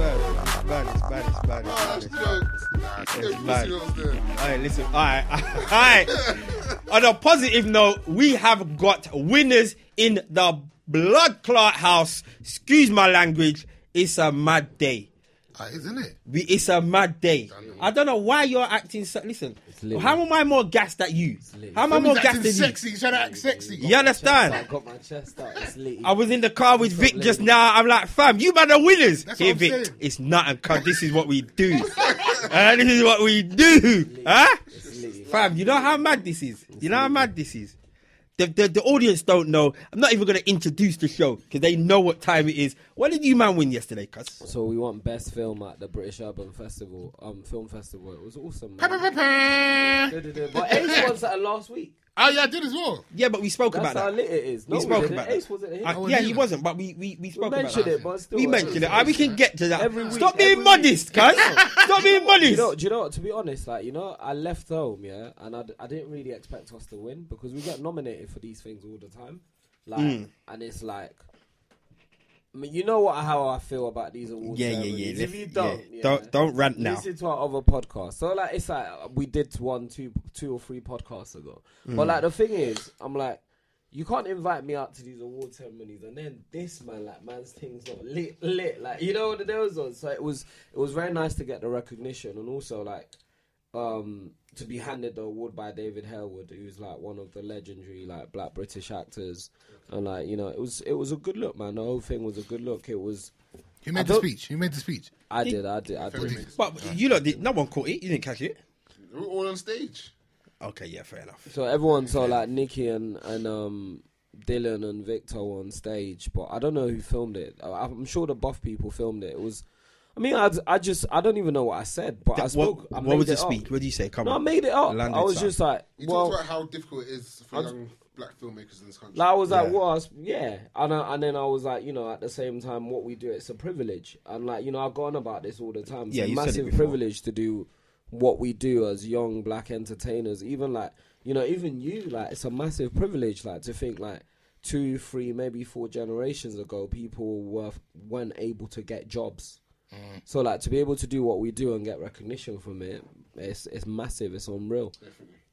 Bad, bad, it's bad, it's bad, it's Oh, bad, that's it's bad. jokes. Nah, still bad. pussy was there. Alright, listen. Alright, alright. On a positive note, we have got winners in the blood clot house. Excuse my language. It's a mad day. Ah, isn't it? We, it's a mad day. I don't know why you're acting so. Listen, how am I more gassed than you? How am I more He's gassed acting than you? sexy. Trying to act sexy. You understand? I got my chest out. It's lit. I was in the car with Vic just now. I'm like, fam, you man are winners. That's Here, what I'm Vic, saying. it's nothing, cuz this is what we do. uh, this is what we do. Huh? Fam, you know how mad this is? You know how mad this is? The, the, the audience don't know. I'm not even going to introduce the show because they know what time it is. What did you man win yesterday, cuz? So we won best film at the British Urban Festival, um, film festival. It was awesome. Pa, pa, Man. But Ace won that last week. Oh, yeah, I did as well. Yeah, but we spoke That's about how that. lit it is. No, we spoke didn't. about Ace that. wasn't here. Uh, yeah, he wasn't, but we we, we spoke about mentioned that. it, but still, we mentioned it. Ah, we can get to that. Every week, Stop being every modest, cuz. Stop being Do modest. you know? Do you know? To be honest, like you know, I left home, yeah, and I, d- I didn't really expect us to win because we get nominated for these things all the time, like, Mm. and it's like, I mean, you know what? How I feel about these awards. Yeah, yeah, ceremonies. yeah. If you don't, yeah. Don't- don't rant now. Listen to our other podcast. So like, it's like we did one, two, two or three podcasts ago. Mm. But like the thing is, I'm like. You can't invite me out to these award ceremonies, and then this man, like man's thing's not lit, lit. Like you know what it was. So it was, it was very nice to get the recognition, and also like, um, to be handed the award by David Harewood, who's like one of the legendary like black British actors, and like you know, it was, it was a good look, man. The whole thing was a good look. It was, You I made the speech. You made the speech. I did, I did, I Fair did. dues. But you lot did. No one caught it. You didn't catch it. We're all on stage. Okay, yeah, fair enough. So everyone saw like Nikki and and um Dylan and Victor on stage, but I don't know who filmed it. I- I'm sure the buff people filmed it. It was, I mean, I, I just I don't even know what I said, but I spoke. what I what made was the it up. speech? What did you say? Come No, I made it up. Landed I was something. just like, You well, talked about how difficult it is for I was- young black filmmakers in this country. Like I was like, Yeah. well, I was- yeah, and I, and then I was like, you know, at the same time, what we do, it's a privilege, and like, you know, I've gone about this all the time. It's Yeah, a you said it massive privilege to do what we do as young black entertainers. Even like, you know, even you, like, it's a massive privilege, like, to think like two, three, maybe four generations ago, people were weren't able to get jobs. Mm. So like to be able to do what we do and get recognition from it, it's it's massive. It's unreal.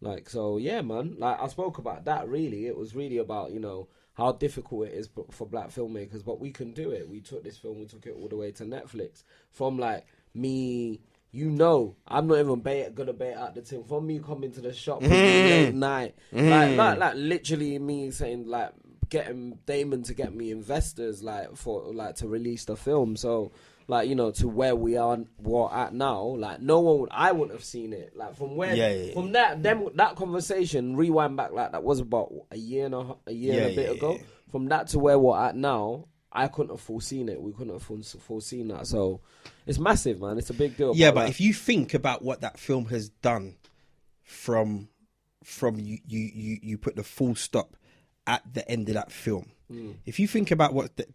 Like so, yeah, man. Like I spoke about that. Really, it was really about you know how difficult it is for black filmmakers, but we can do it. We took this film, we took it all the way to Netflix. From like me, you know, I'm not even bait, gonna bait out the thing. From me coming to the shop mm. late night, like, mm. like like literally me saying like getting Damon to get me investors like for like to release the film. So like you know to where we are we're at now, like no one would I wouldn't have seen it. Like from where Yeah, yeah, yeah. from that them that conversation rewind back like that was about a year and a year and a bit ago. From that to where we're at now. I couldn't have foreseen it. We couldn't have foreseen that. So it's massive, man. It's a big deal. Yeah, but like, if you think about what that film has done from from you you you, you put the full stop at the end of that film. Hmm. If you think about what the,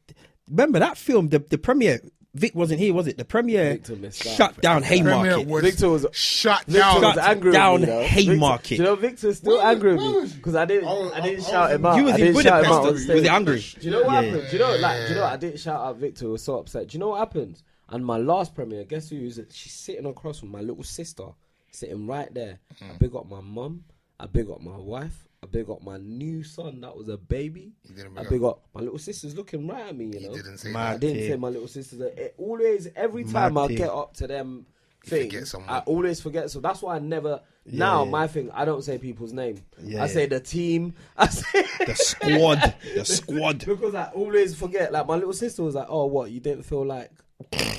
remember that film the the premiere Vic wasn't here, was it? The premiere Victor missed out. shut down Premier Haymarket. was Victor was- shut Victor down. was Shut angry down me, though. Haymarket. Victor, you know Victor's still Where- angry with me because I didn't I was- I didn't I shout in- him out. You was I in didn't shout him out on Budapest. stage. Was he angry? Do you know what Yeah, happened? Do you know like do you know I didn't shout out Victor. Was so upset. Do you know what happened? And my last premiere, guess who is it? She's sitting across from my little sister, sitting right there. I mm. big up my mum. I big up my wife. I big up my new son that was a baby. didn't I big big up my little sister's looking right at me. You know, didn't say Mad I didn't say my little sister's. It always every time Mad I get up to them forget things. I always forget. So that's why I never. now yeah. my thing, I don't say people's name. Yeah, I say yeah. the team. I say The squad. the squad. because I always forget. Like my little sister was like, "Oh, what? You didn't feel like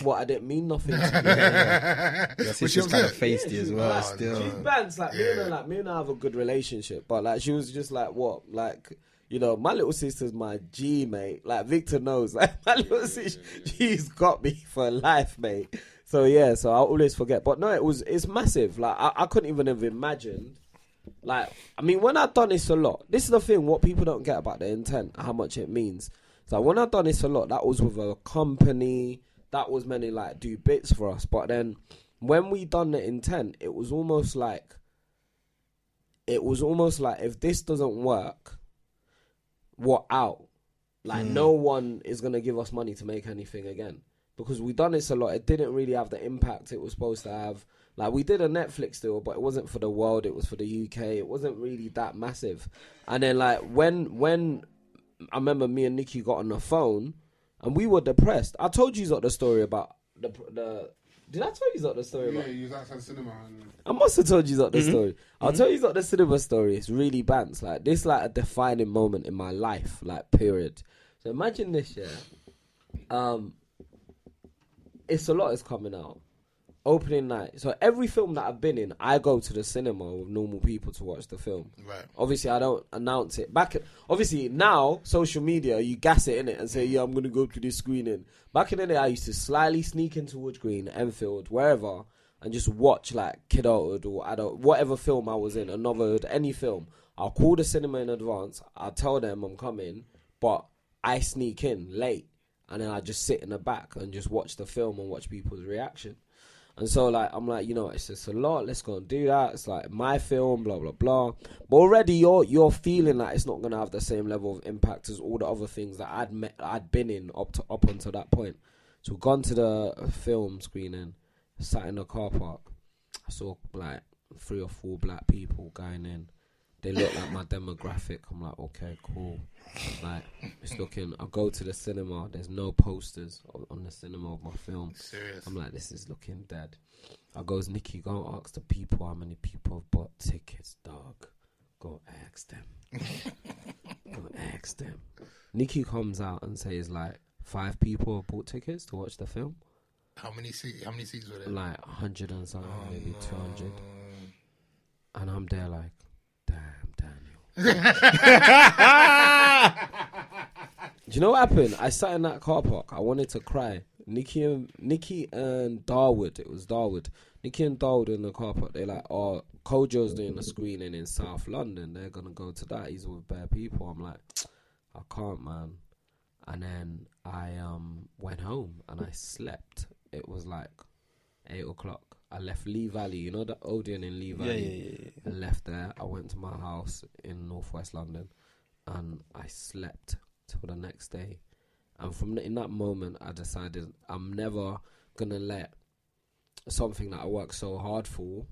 what? I didn't mean nothing." to you. Your sister's kind of upset? feisty as well. Like, Still. she's bands like me and her. Like me and her have a good relationship, but like she was just like, "What? Like." You know, my little sister's my G, mate. Like Victor knows, like my little sister, she's got me for life, mate. so yeah, so I always forget. But no, it was it's massive. Like I, I couldn't even have imagined. Like I mean, when I've done this a lot, this is the thing. What people don't get about the intent, how much it means. So when I've done this a lot, that was with a company. That was mainly like do bits for us. But then when we done the intent, it was almost like. It was almost like if this doesn't work, what out? Like mm. no one is gonna give us money to make anything again because we done this a lot. It didn't really have the impact it was supposed to have. Like we did a Netflix deal, but it wasn't for the world. It was for the UK. It wasn't really that massive. And then like when when I remember me and Nikki got on the phone and we were depressed. I told you the story about the the. Did I tell you the story Yeah, about? you was outside the cinema and I must have told you that the story. I'll tell you that the cinema story. It's really bants. Like this, like a defining moment in my life. Like period. So imagine this, yeah. Um, it's a lot is coming out. Opening night. So every film that I've been in, I go to the cinema with normal people to watch the film. right. Obviously, I don't announce it. Back, at, obviously now social media, you gas it in it and say, "Yeah, I'm gonna go to this screening." Back in the day, I used to slyly sneak into Wood Green, Enfield, wherever, and just watch like kidulthood or adult, whatever film I was in, Anuvahood, any film. I'll call the cinema in advance. I'll tell them I'm coming, but I sneak in late, and then I just sit in the back and just watch the film and watch people's reaction. And so like I'm like, you know, it's just a lot. Let's go and do that. It's like my film, blah blah blah. But already you're you're feeling like it's not gonna have the same level of impact as all the other things that I'd met, I'd been in up to up until that point. So gone to the film screening, sat in the car park. I saw like three or four black people going in. They look like my demographic. I'm like, okay, cool. Like it's looking. I go to the cinema. There's no posters on- the cinema of my film. Serious. I'm like, this is looking dead. I goes, Nikki, go and ask the people how many people have bought tickets, dog. Go ask them. go ask them. Nikki comes out and says like five people have bought tickets to watch the film. How many seats? How many seats were there? Like hundred and something, Oh, maybe two hundred. And I'm there like, damn, Daniel. Do you know what happened? I sat in that car park. I wanted to cry. Nikki and Nikki and Darwood. It was Darwood. Nikki and Darwood in the car park. They're like, "Oh, Kojo's doing a screening in South London. They're gonna go to that. He's with bare people." I'm like, "I can't, man." And then I um went home and I slept. It was like eight o'clock. I left Lee Valley. You know the Odeon in Lee Valley. yeah, yeah. yeah. I left there. I went to my house in northwest London, and I slept till the next day. And from in that moment, I decided I'm never gonna let something that I work so hard for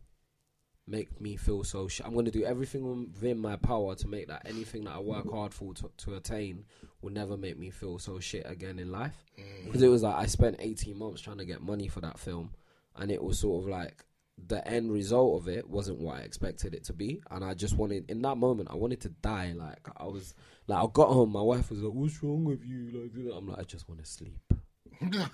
make me feel so. Sh- I'm gonna do everything within my power to make that anything that I work hard for to, to attain will never make me feel so shit again in life. Mm. Because it was like I spent 18 months trying to get money for that film, and it was sort of like the end result of it wasn't what I expected it to be, and I just wanted in that moment I wanted to die. Like I was like I got home, my wife was like, "What's wrong with you?" Like I'm like, I just want to sleep.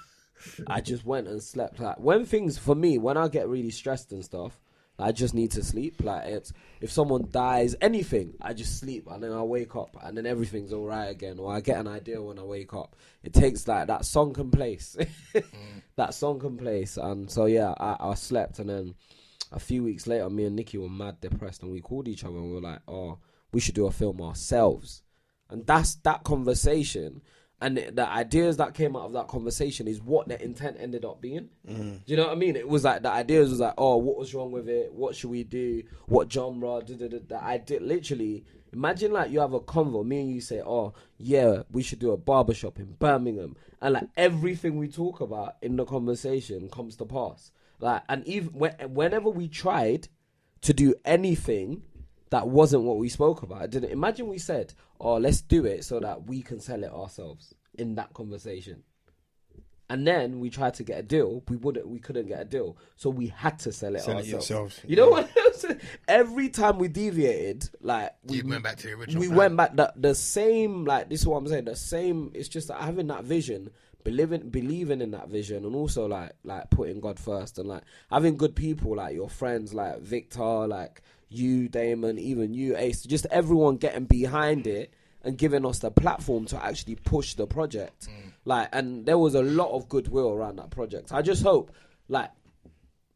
I just went and slept. Like when things for me, when I get really stressed and stuff, I just need to sleep. Like it's if someone dies, anything, I just sleep and then I wake up and then everything's all right again. Or I get an idea when I wake up. It takes like that sunken place, that sunken place. And so yeah, I, I slept and then a few weeks later, me and Nikki were mad depressed and we called each other and we were like, oh, we should do a film ourselves. And that's that conversation. And the- ideas that came out of that conversation is what the intent ended up being. Mm. Do you know what I mean? It was like the ideas was like, oh, what was wrong with it? What should we do? What genre? I did literally imagine like you have a convo. Me and you say, oh yeah, we should do a barbershop in Birmingham, and like everything we talk about in the conversation comes to pass. Like, and even when, whenever we tried to do anything that wasn't what we spoke about. I didn't imagine we said, "Oh, let's do it so that we can sell it ourselves." In that conversation, and then we tried to get a deal. We wouldn't. We couldn't get a deal, so we had to sell it Sell it ourselves. yourselves. You know what? I'm? Every time we deviated, like we You went back to the original. we plan. went back the the same like this is what I'm saying. The same. It's just that having that vision, believing believing in that vision, and also like like putting God first, and like having good people like your friends, like Victor, like you, Damon, even you, Ace, just everyone getting behind it and giving us the platform to actually push the project. Mm. Like, and there was a lot of goodwill around that project. I just hope. like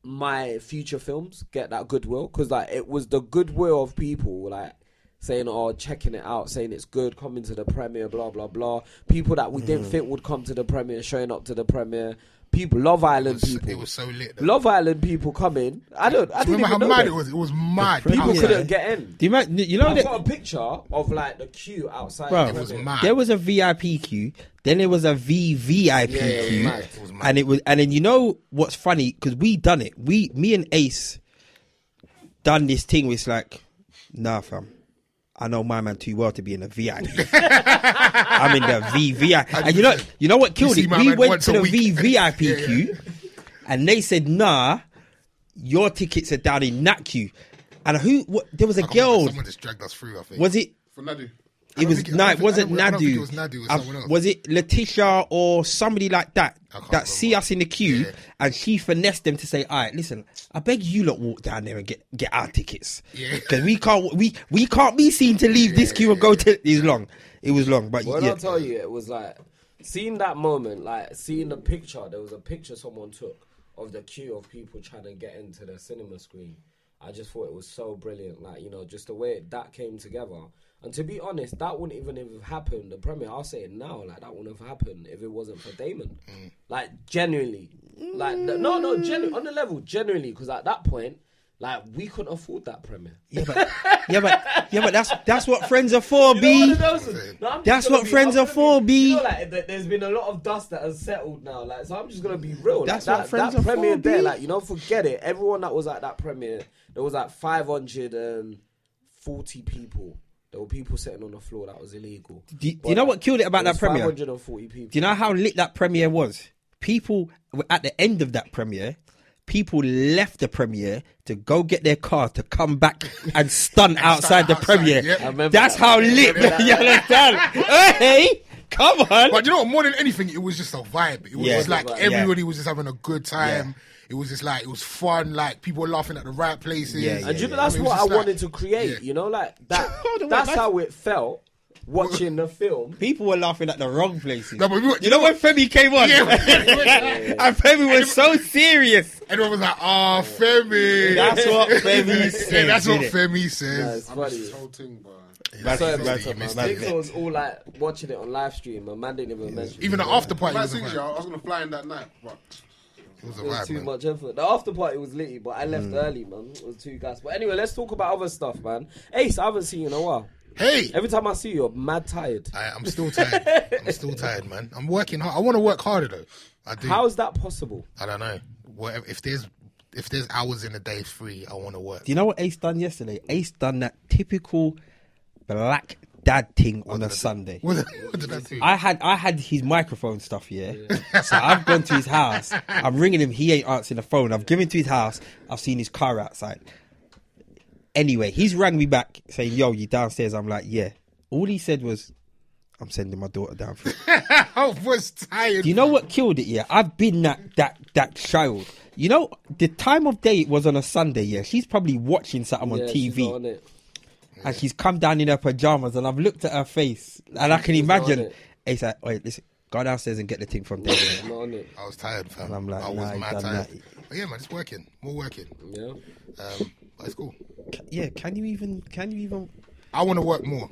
my future films get that goodwill because like it was the goodwill of people like saying oh checking it out saying it's good coming to the premiere blah blah blah people that we didn't mm-hmm. think would come to the premiere showing up to the premiere people love island It was, people it was so lit. though. love island people coming i don't i Do didn't remember how know mad them. it was? It was mad. people Yeah. couldn't get in Do you, ma- you know I've that got a picture of like the queue outside Bro, It was mad. there was a VIP queue, then there was a VVIP Yeah, yeah, queue, mad. It was mad. and it was, and then you know what's funny because we done it. We, me and Ace, done this thing. Where it's like, nah, fam. I know my man too well to be in a VIP. I'm in the VVIP, and you know, you know what killed see it? We went to the week. VVIP Yeah, yeah. queue, and they said, nah, your tickets are down in that queue. And who? What, there was a can't remember, girl. Someone just dragged us through. I think. Was it? For Nadu. I It was think it- no, don't it wasn't I don't- I don't think Nadu. it was Nadu, it was someone else. was it Letitia or somebody like that can't that see us in the queue Yeah. and she finessed them to say, "All right, listen, I beg you lot walk down there and get get our tickets Yeah. because we can't we we can't be seen to leave this queue and go to it's long. It was long, but When yeah, I tell you, it was like seeing that moment, like seeing the picture. There was a picture someone took of the queue of people trying to get into the cinema screen. I just thought it was so brilliant, like you know, just the way that came together. And to be honest, that wouldn't even have happened. The premiere, I'll say it now, like that wouldn't have happened if it wasn't for Damon. Mm. Like genuinely, like no, no, genuinely on the level, genuinely, because at that point, like we couldn't afford that premiere. yeah, but yeah, but yeah, but that's that's what friends are for, You B. what? No, That's what friends I'm are for, B. You know, like, there's been a lot of dust that has settled now. Like, so I'm just gonna be real. That's like, what that, friends that are premiere for, there, B. like, you know, forget it. Everyone that was at that premiere, there was like 540 people. There were people sitting on the floor. That was illegal. Do, you- do you know what killed it about There that premiere? 540 people. Do you know how lit that premiere was? People were at the end of that premiere. People left the premiere to go get their car to come back and stunt outside the premiere. yeah. I remember That's that. how I lit. remember that. you understand? hey, come on. But you know what? More than anything, it was just a vibe. It was Yeah. just like Yeah. everybody was just having a good time. It was just like it was fun. Like people were laughing at the right places. Yeah, yeah, And you know, I that's mean, it was what I like- wanted to create. Yeah. You know, like that. That's wait, how it felt watching the film. People were laughing at the wrong places. No, we were- you know when Femi came on? Yeah. and Femi was so serious. Everyone was like, "Oh, Femi." That's what Femi said. yeah, that's what? Femi says. it's I funny. missed this whole thing, bro. That's- Sorry, that's- man. You missed that's- it. Niggas was all like watching it on live stream, and man didn't even mention. Even it. the after party Like, was a. I was gonna fly in that night, but It was a It was vibe, too man. much effort. The after party was litty, but I left mm. early, man. It was too gas. But anyway, let's talk about other stuff, man. Ace, I haven't seen you in a while. Hey, Every time I see you, I'm mad tired. I, I'm still tired. I'm still tired, man. I'm working hard. I want to work harder though. I do. How is that possible? I don't know. Whatever. If there's if there's hours in the day free, I want to work. Do you know what Ace done yesterday? Ace done that typical black dad thing on a Sunday. What, what did I do? I had I had his microphone stuff, yeah. so I've gone to his house. I'm ringing him. He ain't answering the phone. I've given to his house. I've seen his car outside. Anyway, he's rang me back saying, "Yo, you downstairs?" I'm like, "Yeah." All he said was, "I'm sending my daughter down." For it." I was tired. Do you know what killed it? Yeah, I've been that that that child. You know, the time of day it was on a Sunday. Yeah, she's probably watching something on Yeah, she's TV not on it. And she's come down in her pajamas, and I've looked at her face, and I can She's not on imagine. it. Ace, like, wait, listen, go downstairs and get the thing from there. I'm not on it. I was tired, fam. And I'm like, I was nah, mad tired. that. But yeah, man, it's working. More working. Yeah. Um, but it's cool. yeah, can you even? Can you even? I want to work more.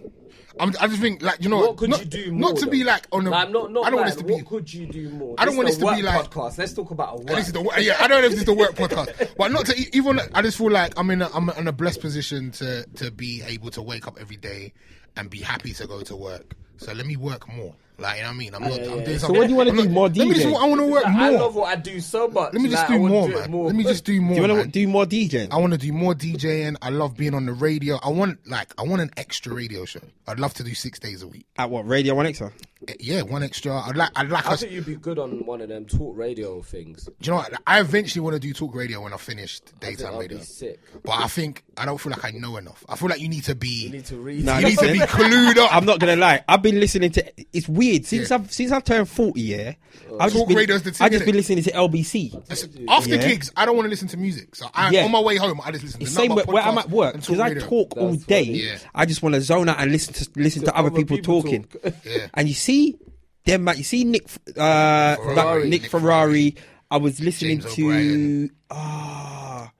I'm, I just think, like, you know, What could not, you do more? Not to be like on a. Like, not, not I don't want this to be. What could you do more? I don't This want this to be like- podcast. Let's talk about a work. This is the, yeah, I don't know if this is the work podcast, but not to even. I just feel like I'm in a, I'm in a blessed position to to be able to wake up every day and be happy to go to work. So let me work more. Like you know what I mean? I'm not. Yeah, I'm yeah. doing So what do you wanna do not- more Let me just. I want to work Like, more. I love what I do so much. Let me just like, do more, do man. more. Let me just do more. Do you want to do more DJing? I want to do more DJing. I love being on the radio. I want like I want an extra radio show. I'd love to do six days a week. At what Radio One Extra? Eh, Yeah, one extra. I'd like. I'd like I us. think you'd be good on one of them talk radio things. Do you know what? I eventually want to do talk radio when I finished I think daytime that'd radio. be sick. But I think I don't feel like I know enough. I feel like you need to be. You need to read. Nah, you need to be clued up. I'm not gonna lie. I've been listening to. It's weird since Yeah. I've since I've turned forty. Yeah, I've Talk just been, radio's the thing, I've just innit? been listening to LBC. After Yeah. gigs, I don't want to listen to music. So I, Yeah. on my way home, I just listen to It's nothing same where, but where I'm at work because I radio. talk all day. Yeah. I just want to zone out and listen to listen to, other people, talking. talk. Yeah. And you see them, you see Nick, uh, Ferrari. Nick Nick Ferrari, I was listening James to O'Brien. ah.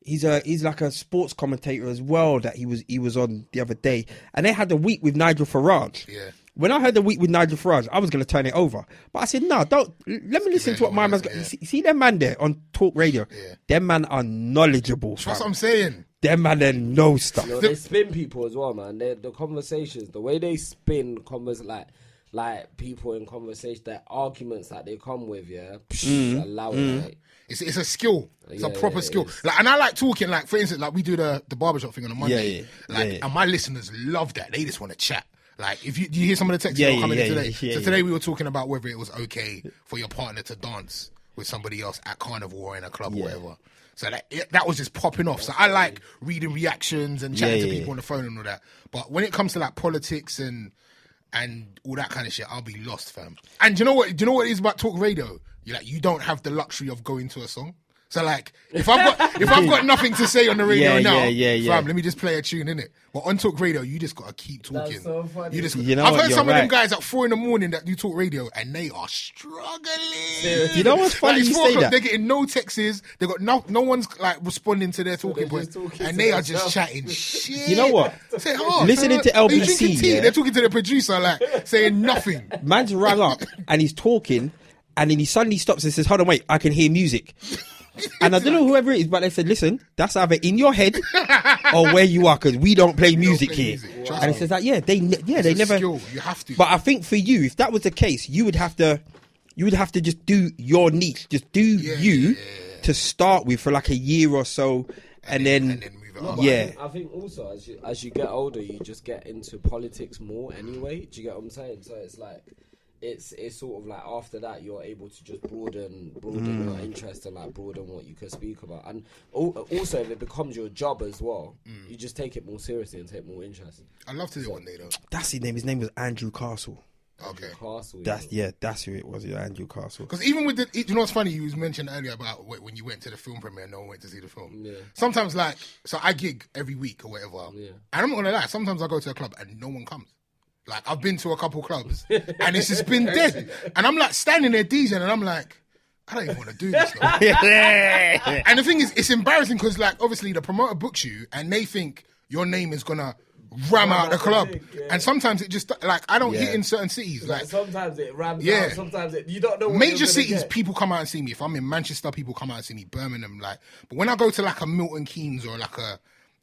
He's a he's like a sports commentator as well that he was he was on the other day, and they had a week with Nigel Farage. Yeah. When I heard the week with Nigel Farage, I was going to turn it over, but I said no, don't. Let me listen it to what my man's got. yeah. See, you see them man there on talk radio. Yeah. Them man are knowledgeable. That's fam. what I'm saying. Them man they know stuff. You know, they spin people as well, man. They, the conversations, the way they spin convers like like people in conversation, their arguments that they come with, yeah, psh, Mm. allow it. Like, It's it's a skill. It's Yeah, a proper yeah, skill. Like, and I like talking. Like for instance, like we do the the barbershop thing on a Monday. yeah. Like, Yeah, yeah. and my listeners love that. They just want to chat. Like, if you you hear some of the texts Yeah, yeah, coming yeah, in today? so today we were talking about whether it was okay for your partner to dance with somebody else at carnival or in a club or whatever. So that it, that was just popping off. So I like reading reactions and chatting to people on the phone and all that. But when it comes to like politics and and all that kind of shit, I'll be lost, fam. And do you know what? Do you know what it is about talk radio? You like you don't have the luxury of going to a song. So like, if I've got if I've got nothing to say on the radio Yeah, now, yeah, yeah, yeah. fam, let me just play a tune in it. But on talk radio, you just gotta keep talking. so funny. You just, You know I've what, heard you're some of them guys at four in the morning that do talk radio, and they are struggling. You know what's funny Like, you say that? They're getting no texts. They got no no one's like responding to their talking they're points, talking and they are just chatting shit. You know what? Say, oh, Listening to LBC, they drinking tea. yeah. They're talking to the producer, like saying nothing. Man's rang up and he's talking, and then he suddenly stops and says, "Hold on, wait, I can hear music." And I don't know whoever it is, but they said, "Listen, that's either in your head or where you are, because we don't play music play here." music. Trust And me. he says, "Like, yeah, they, ne- yeah, they It's a never." skill. You have to. But I think for you, if that was the case, you would have to, you would have to just do your niche, just do you yeah, yeah, to start with for like a year or so, and, then, and then No, Yeah. I think, I think also as you as you get older, you just get into politics more anyway. Do you get what I'm saying? So it's like it's it's sort of like after that you're able to just broaden broaden Mm. your interest and like broaden what you can speak about. And also if it becomes your job as well, Mm. you just take it more seriously and take more interest. I'd love to do it one day though. that's his name. His name was Andrew Castle. Okay. Castle. That's yeah, that's who it was. Yeah, Andrew Castle. Because even with the, you know what's funny? You was mentioned earlier about when you went to the film premiere, no one went to see the film. Yeah. Sometimes, like, so I gig every week or whatever, Yeah. and I'm not gonna lie. Sometimes I go to a club and no one comes. Like I've been to a couple clubs and it's just been dead, and I'm like standing there DJing, and I'm like, I don't even want to do this. And the thing is, it's embarrassing because, like, obviously the promoter books you, and they think your name is gonna ram out the club, yeah. and sometimes it just like I don't hit in certain cities, Like like. sometimes it rams Yeah. out, sometimes it, you don't know. What Major you're gonna cities, get. people come out and see me. If I'm in Manchester, people come out and see me. Birmingham, like, but when I go to like a Milton Keynes or like a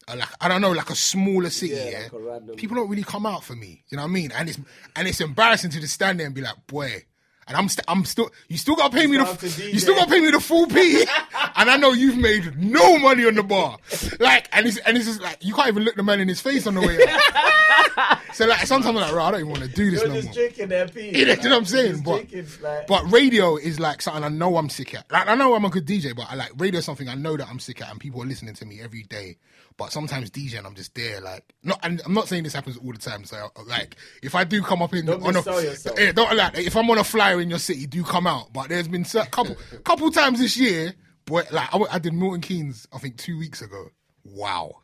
like I don't know, like a smaller city, Yeah, yeah, like people don't really come out for me. You know what I mean? And it's and it's embarrassing to just stand there and be like, boy. And I'm st- I'm still you still gotta pay me the you still gotta pay me the full P, and I know you've made no money on the bar, like and it's and it's just like you can't even look the man in his face on the way. so like sometimes I'm like, bro, I don't even want to do this You're no just more. drinking their pee. You know what I'm saying? But, drinking, like- but radio is like something I know I'm sick at. Like I know I'm a good DJ, but I like radio is something I know that I'm sick at, and people are listening to me every day. But sometimes DJing, I'm just there, like not. And I'm not saying this happens all the time. So uh, like, if I do come up in Don't on a, yourself. Yeah, don't like if I'm on a flyer in your city, do come out. But there's been a couple couple times this year, boy, like I, I did Milton Keynes, I think two weeks ago. Wow.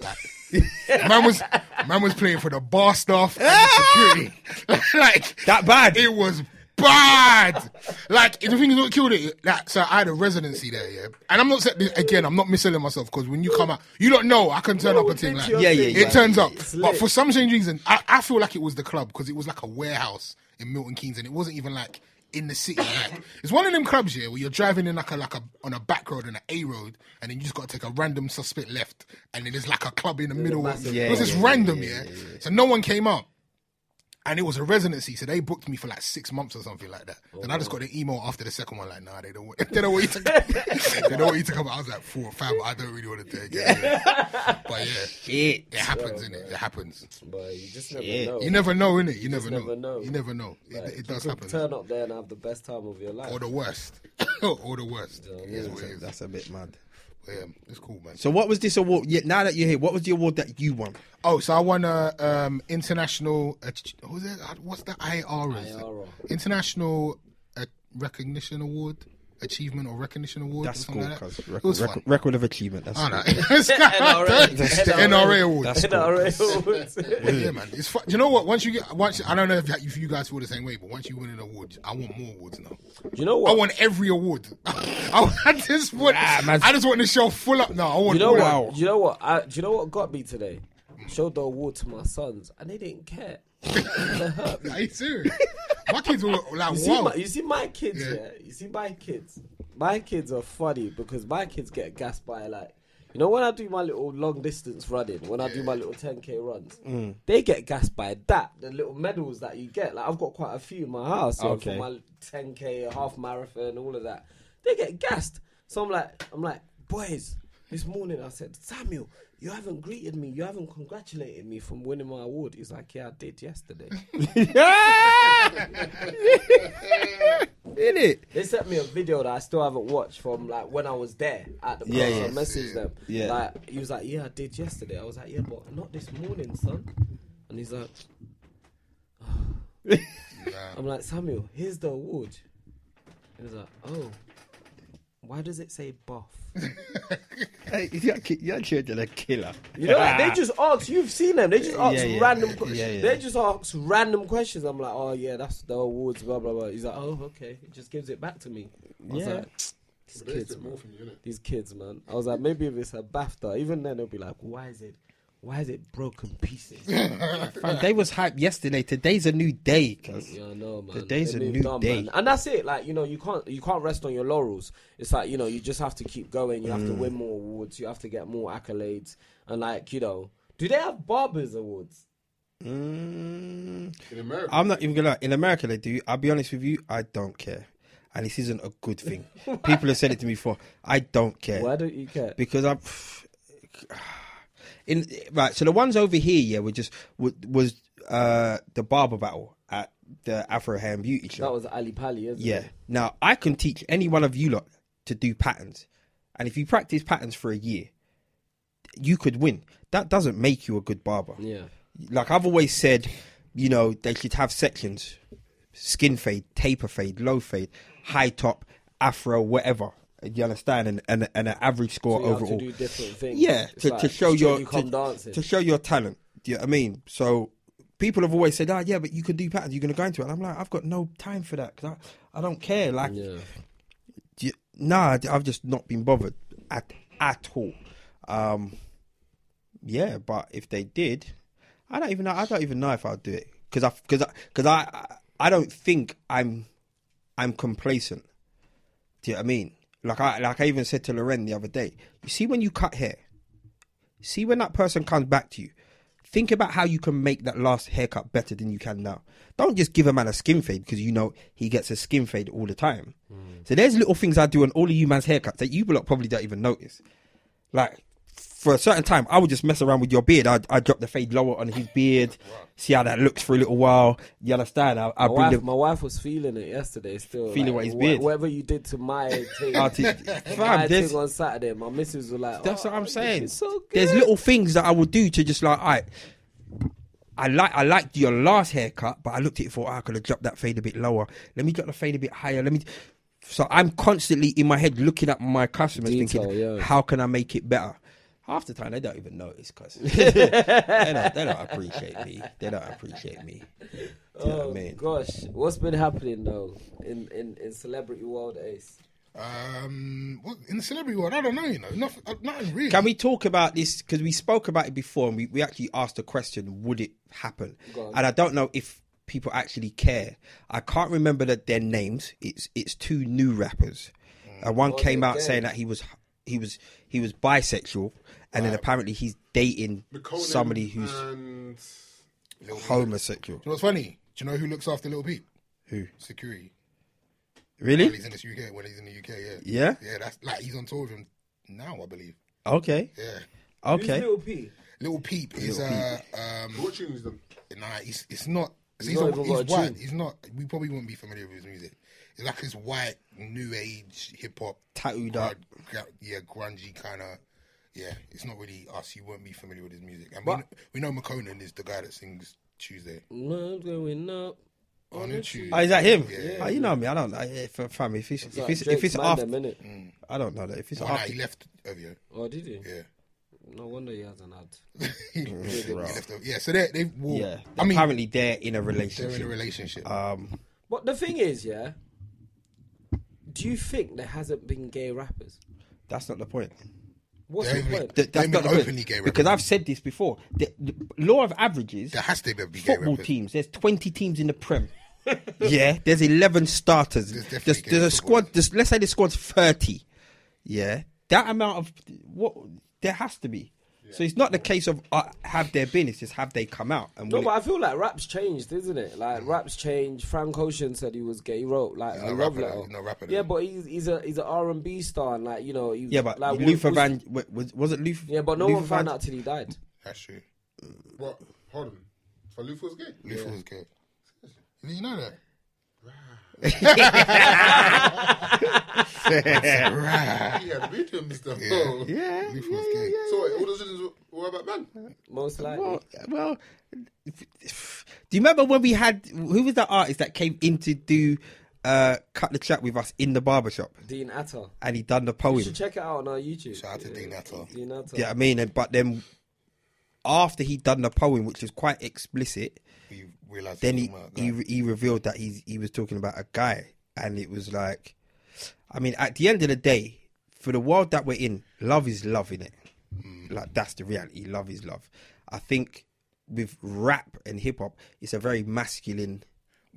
Like, man was man was playing for the bar staff and the security. like That bad? It was bad. Like the thing is what killed it. Like so, I had a residency there, yeah. And I'm not saying again. I'm not misselling myself because when you come out, you don't know. I can turn up a thing like Yeah, yeah, it yeah. turns up. But for some strange reason, I, I feel like it was the club because it was like a warehouse in Milton Keynes, and it wasn't even like in the city. Like it's one of them clubs here where you're driving in like a like a on a back road and an A road, and then you just got to take a random suspect left, and then there's like a club in the middle. massive it was club. just Yeah, random, yeah, So no one came up. And it was a residency, so they booked me for like six months or something like that. and I just got an email after the second one, like, nah, they don't, want, they don't want you to, they don't want you to come. I was like, four or five, I don't really want to do it again. But yeah, Shit. it happens, innit? It happens. But you just never Yeah. know. You never know, innit? You never, never know. know. You never know. It, Like, it does you could happen. Turn up there and have the best time of your life. Or the worst. or the worst. It is what it is. That's a bit mad. But yeah, it's cool, man. So what was this award? Yeah, now that you're here, what was the award that you won? Oh, so I won a um, international. Uh, what was it? What's the IR? is? IRA. International uh, Recognition Award. Achievement or Recognition Award. That's or something cool, like that. cuz. It Record, was record, fun. record of achievement. That's I cool. know. the NRA Award. That's cool. NRA awards. yeah, man. It's fun. Do you know what? Once you get, once I don't know if, if you guys feel the same way, but once you win an award, I want more awards now. you know what? I want every award. I, I just want. Ah, man. I just want the show full up. now. I want. You know all what? You know what? I, do you know what got me today? Showed the award to my sons, and they didn't care. They hurt me. Are you serious? My kids were like, You see, wow. my, you see my kids, Yeah. yeah. You see my kids. My kids are funny because my kids get gassed by like, you know, when I do my little long distance running, when I do my little 10k runs, Mm. they get gassed by that. The little medals that you get, like I've got quite a few in my house. Yeah, Okay. For my 10k, half marathon, all of that. They get gassed. So I'm like, I'm like, boys. This morning I said, Samuel, you haven't greeted me. You haven't congratulated me from winning my award. He's like, yeah, I did yesterday. In it. They sent me a video that I still haven't watched from like when I was there at the Yeah. I messaged them. Yeah. Like he was like, Yeah, I did yesterday. I was like, Yeah, but not this morning, son. And he's like I'm like, Samuel, here's the award. And he's like, Oh, why does it say buff? Hey, your, ki- your children are killer. You know, like, they ah. just ask. You've seen them. They just ask Yeah, yeah. random. que- Yeah, yeah. They just ask random questions. I'm like, oh yeah, that's the awards. Blah blah blah. He's like, oh okay. He just gives it back to me. I was Yeah. like, these kids, man. more you. These kids, man. I was like, maybe if it's a BAFTA, even then they'll be like, why is it, why is it broken pieces? yeah, they was hyped yesterday. Today's a new day, cuz. I know, man. The day's They a new on, day. man. and that's it. Like you know, you can't you can't rest on your laurels. It's like you know, you just have to keep going. You have Mm. to win more awards. You have to get more accolades. And like you know, do they have barbers awards? Mm, In America, I'm not even gonna. In America, they do. I'll be honest with you. I don't care, and this isn't a good thing. People have said it to me before. I don't care Why don't you care? because I'm. In right, so the ones over here, yeah, were just was, was uh the barber battle at the Afro Hair and Beauty show. That was Ali Pali, isn't Yeah. it? Yeah. Now I can teach any one of you lot to do patterns, and if you practice patterns for a year, you could win. That doesn't make you a good barber. Yeah. Like I've always said, you know, they should have sections: skin fade, taper fade, low fade, high top, afro, whatever. You understand? And and, and an average score So overall. to do different things. Yeah, It's to, like to show your you to, to show your talent. Do you know what I mean? So people have always said, "Oh, yeah, but you can do patterns. You're going to go into it." And I'm like, I've got no time for that because I, I don't care. Like, yeah. you- nah, I've just not been bothered at at all. Um, yeah, but if they did, I don't even know. I don't even know if I'll do it because I because I because I, I I don't think I'm I'm complacent. Do you know what I mean? Like I like I even said to Loren the other day. You see when you cut hair, see when that person comes back to you. Think about how you can make that last haircut better than you can now. Don't just give a man a skin fade because you know he gets a skin fade all the time. Hmm. So there's little things I do on all of you man's haircuts that you lot probably don't even notice. Like for a certain time, I would just mess around with your beard. I'd, I'd drop the fade lower on his beard, see how that looks for a little while. You understand? I, I My bring wife, the my wife was feeling it yesterday. Still Feeling like, what his wha- beard. Whatever you did to my thing, Oh, my thing on Saturday, my missus was like, That's "Oh, what I'm oh, saying. So good. There's little things that I would do to just like, all right, I like I liked your last haircut, but I looked at it for oh, ah, I could have dropped that fade a bit lower. Let me drop the fade a bit higher. Let me. So I'm constantly in my head looking at my customers, Detail, thinking, yeah. how can I make it better? Half the time they don't even notice because they, don't, they don't appreciate me. They don't appreciate me. Do you know what Oh I mean? gosh, what's been happening though in in in celebrity world, Ace? Um, what, in the celebrity world, I don't know. You know, nothing, uh, nothing really. Can we talk about this? Because we spoke about it before and we, we actually asked the question, would it happen? And I don't know if people actually care. I can't remember that their names. It's it's two new rappers. Uh, one Oh, came out gay. saying that he was he was he was bisexual, and then apparently he's dating Makonnen somebody who's and homosexual. Do you know what's funny? Do you know who looks after Little Peep? Who Security. really? When he's in the UK, when he's in the UK, yeah. Yeah? Yeah, that's like he's on tour with him now, I believe. Okay, Yeah. Who's okay. Lil Peep? Little Peep is uh um what tunes them? nah, he's it's not He's he's, not a, even he's got a white. He's not we probably wouldn't be familiar with his music. It's like his white new age hip hop Tattooed up. grunge- yeah, grungy kind of yeah, it's not really us. You won't be familiar with his music. And But- we, we know Makonnen is the guy that sings Tuesday. No, going up. On a Tuesday. Oh, is that him? Yeah. Oh, you know me. I don't know. For fam, if it's if like it's if Drake's it's after, them, innit? I don't know that. If it's Oh, nah, after, he left OVO. Oh, did he? Yeah. No wonder he hasn't had. he left OVO. Yeah, so they, they well, yeah. I mean, apparently they're in a relationship. they're in a relationship. Um, But the thing is, yeah. Do you think there hasn't been gay rappers? that's not the point. What's the even- point? Th- They're that's not the openly gay because. I've said this before. The, the law of averages. there has to be gay football rappers. teams. There's 20 teams in the Prem. yeah, there's 11 starters. There's There's, definitely there's a squad. There's, let's say the squad's 30. Yeah, that amount of what there has to be. So it's not the case of uh, have there been. It's just have they come out and No, but it- I feel like rap's changed, isn't it? Like rap's changed. Frank Ocean said he was gay. He wrote like He's a not love rapper, letter. he's not rapper, yeah, but he's he's a he's an R and B star, and like you know, he, yeah, but like, Luther was, Van was, was it Luther? Yeah, but no Luther one found Van- out till he died. That's true. What? Hold on. So Luther was gay? Luther was gay. Did you know that? He had rhythms though. Yeah. Yeah, Luther yeah, was yeah, gay. yeah. So all those rhythms were about man? Most likely. Well, well, do you remember when we had who was that artist that came in to do uh, cut the chat with us in the barbershop Dean Atta. and he done the You poem? should check it out on our YouTube. Shout out to Dean Atta. Dean Atta. Yeah, I mean, and- but then after he done the poem, which was quite explicit, We realized then he he he, revealed that he's he was talking about a guy, and it was like, I mean, at the end of the day, for the world that we're in, love is love in it. Mm. Like that's the reality. Love is love. I think with rap and hip hop, it's a very masculine.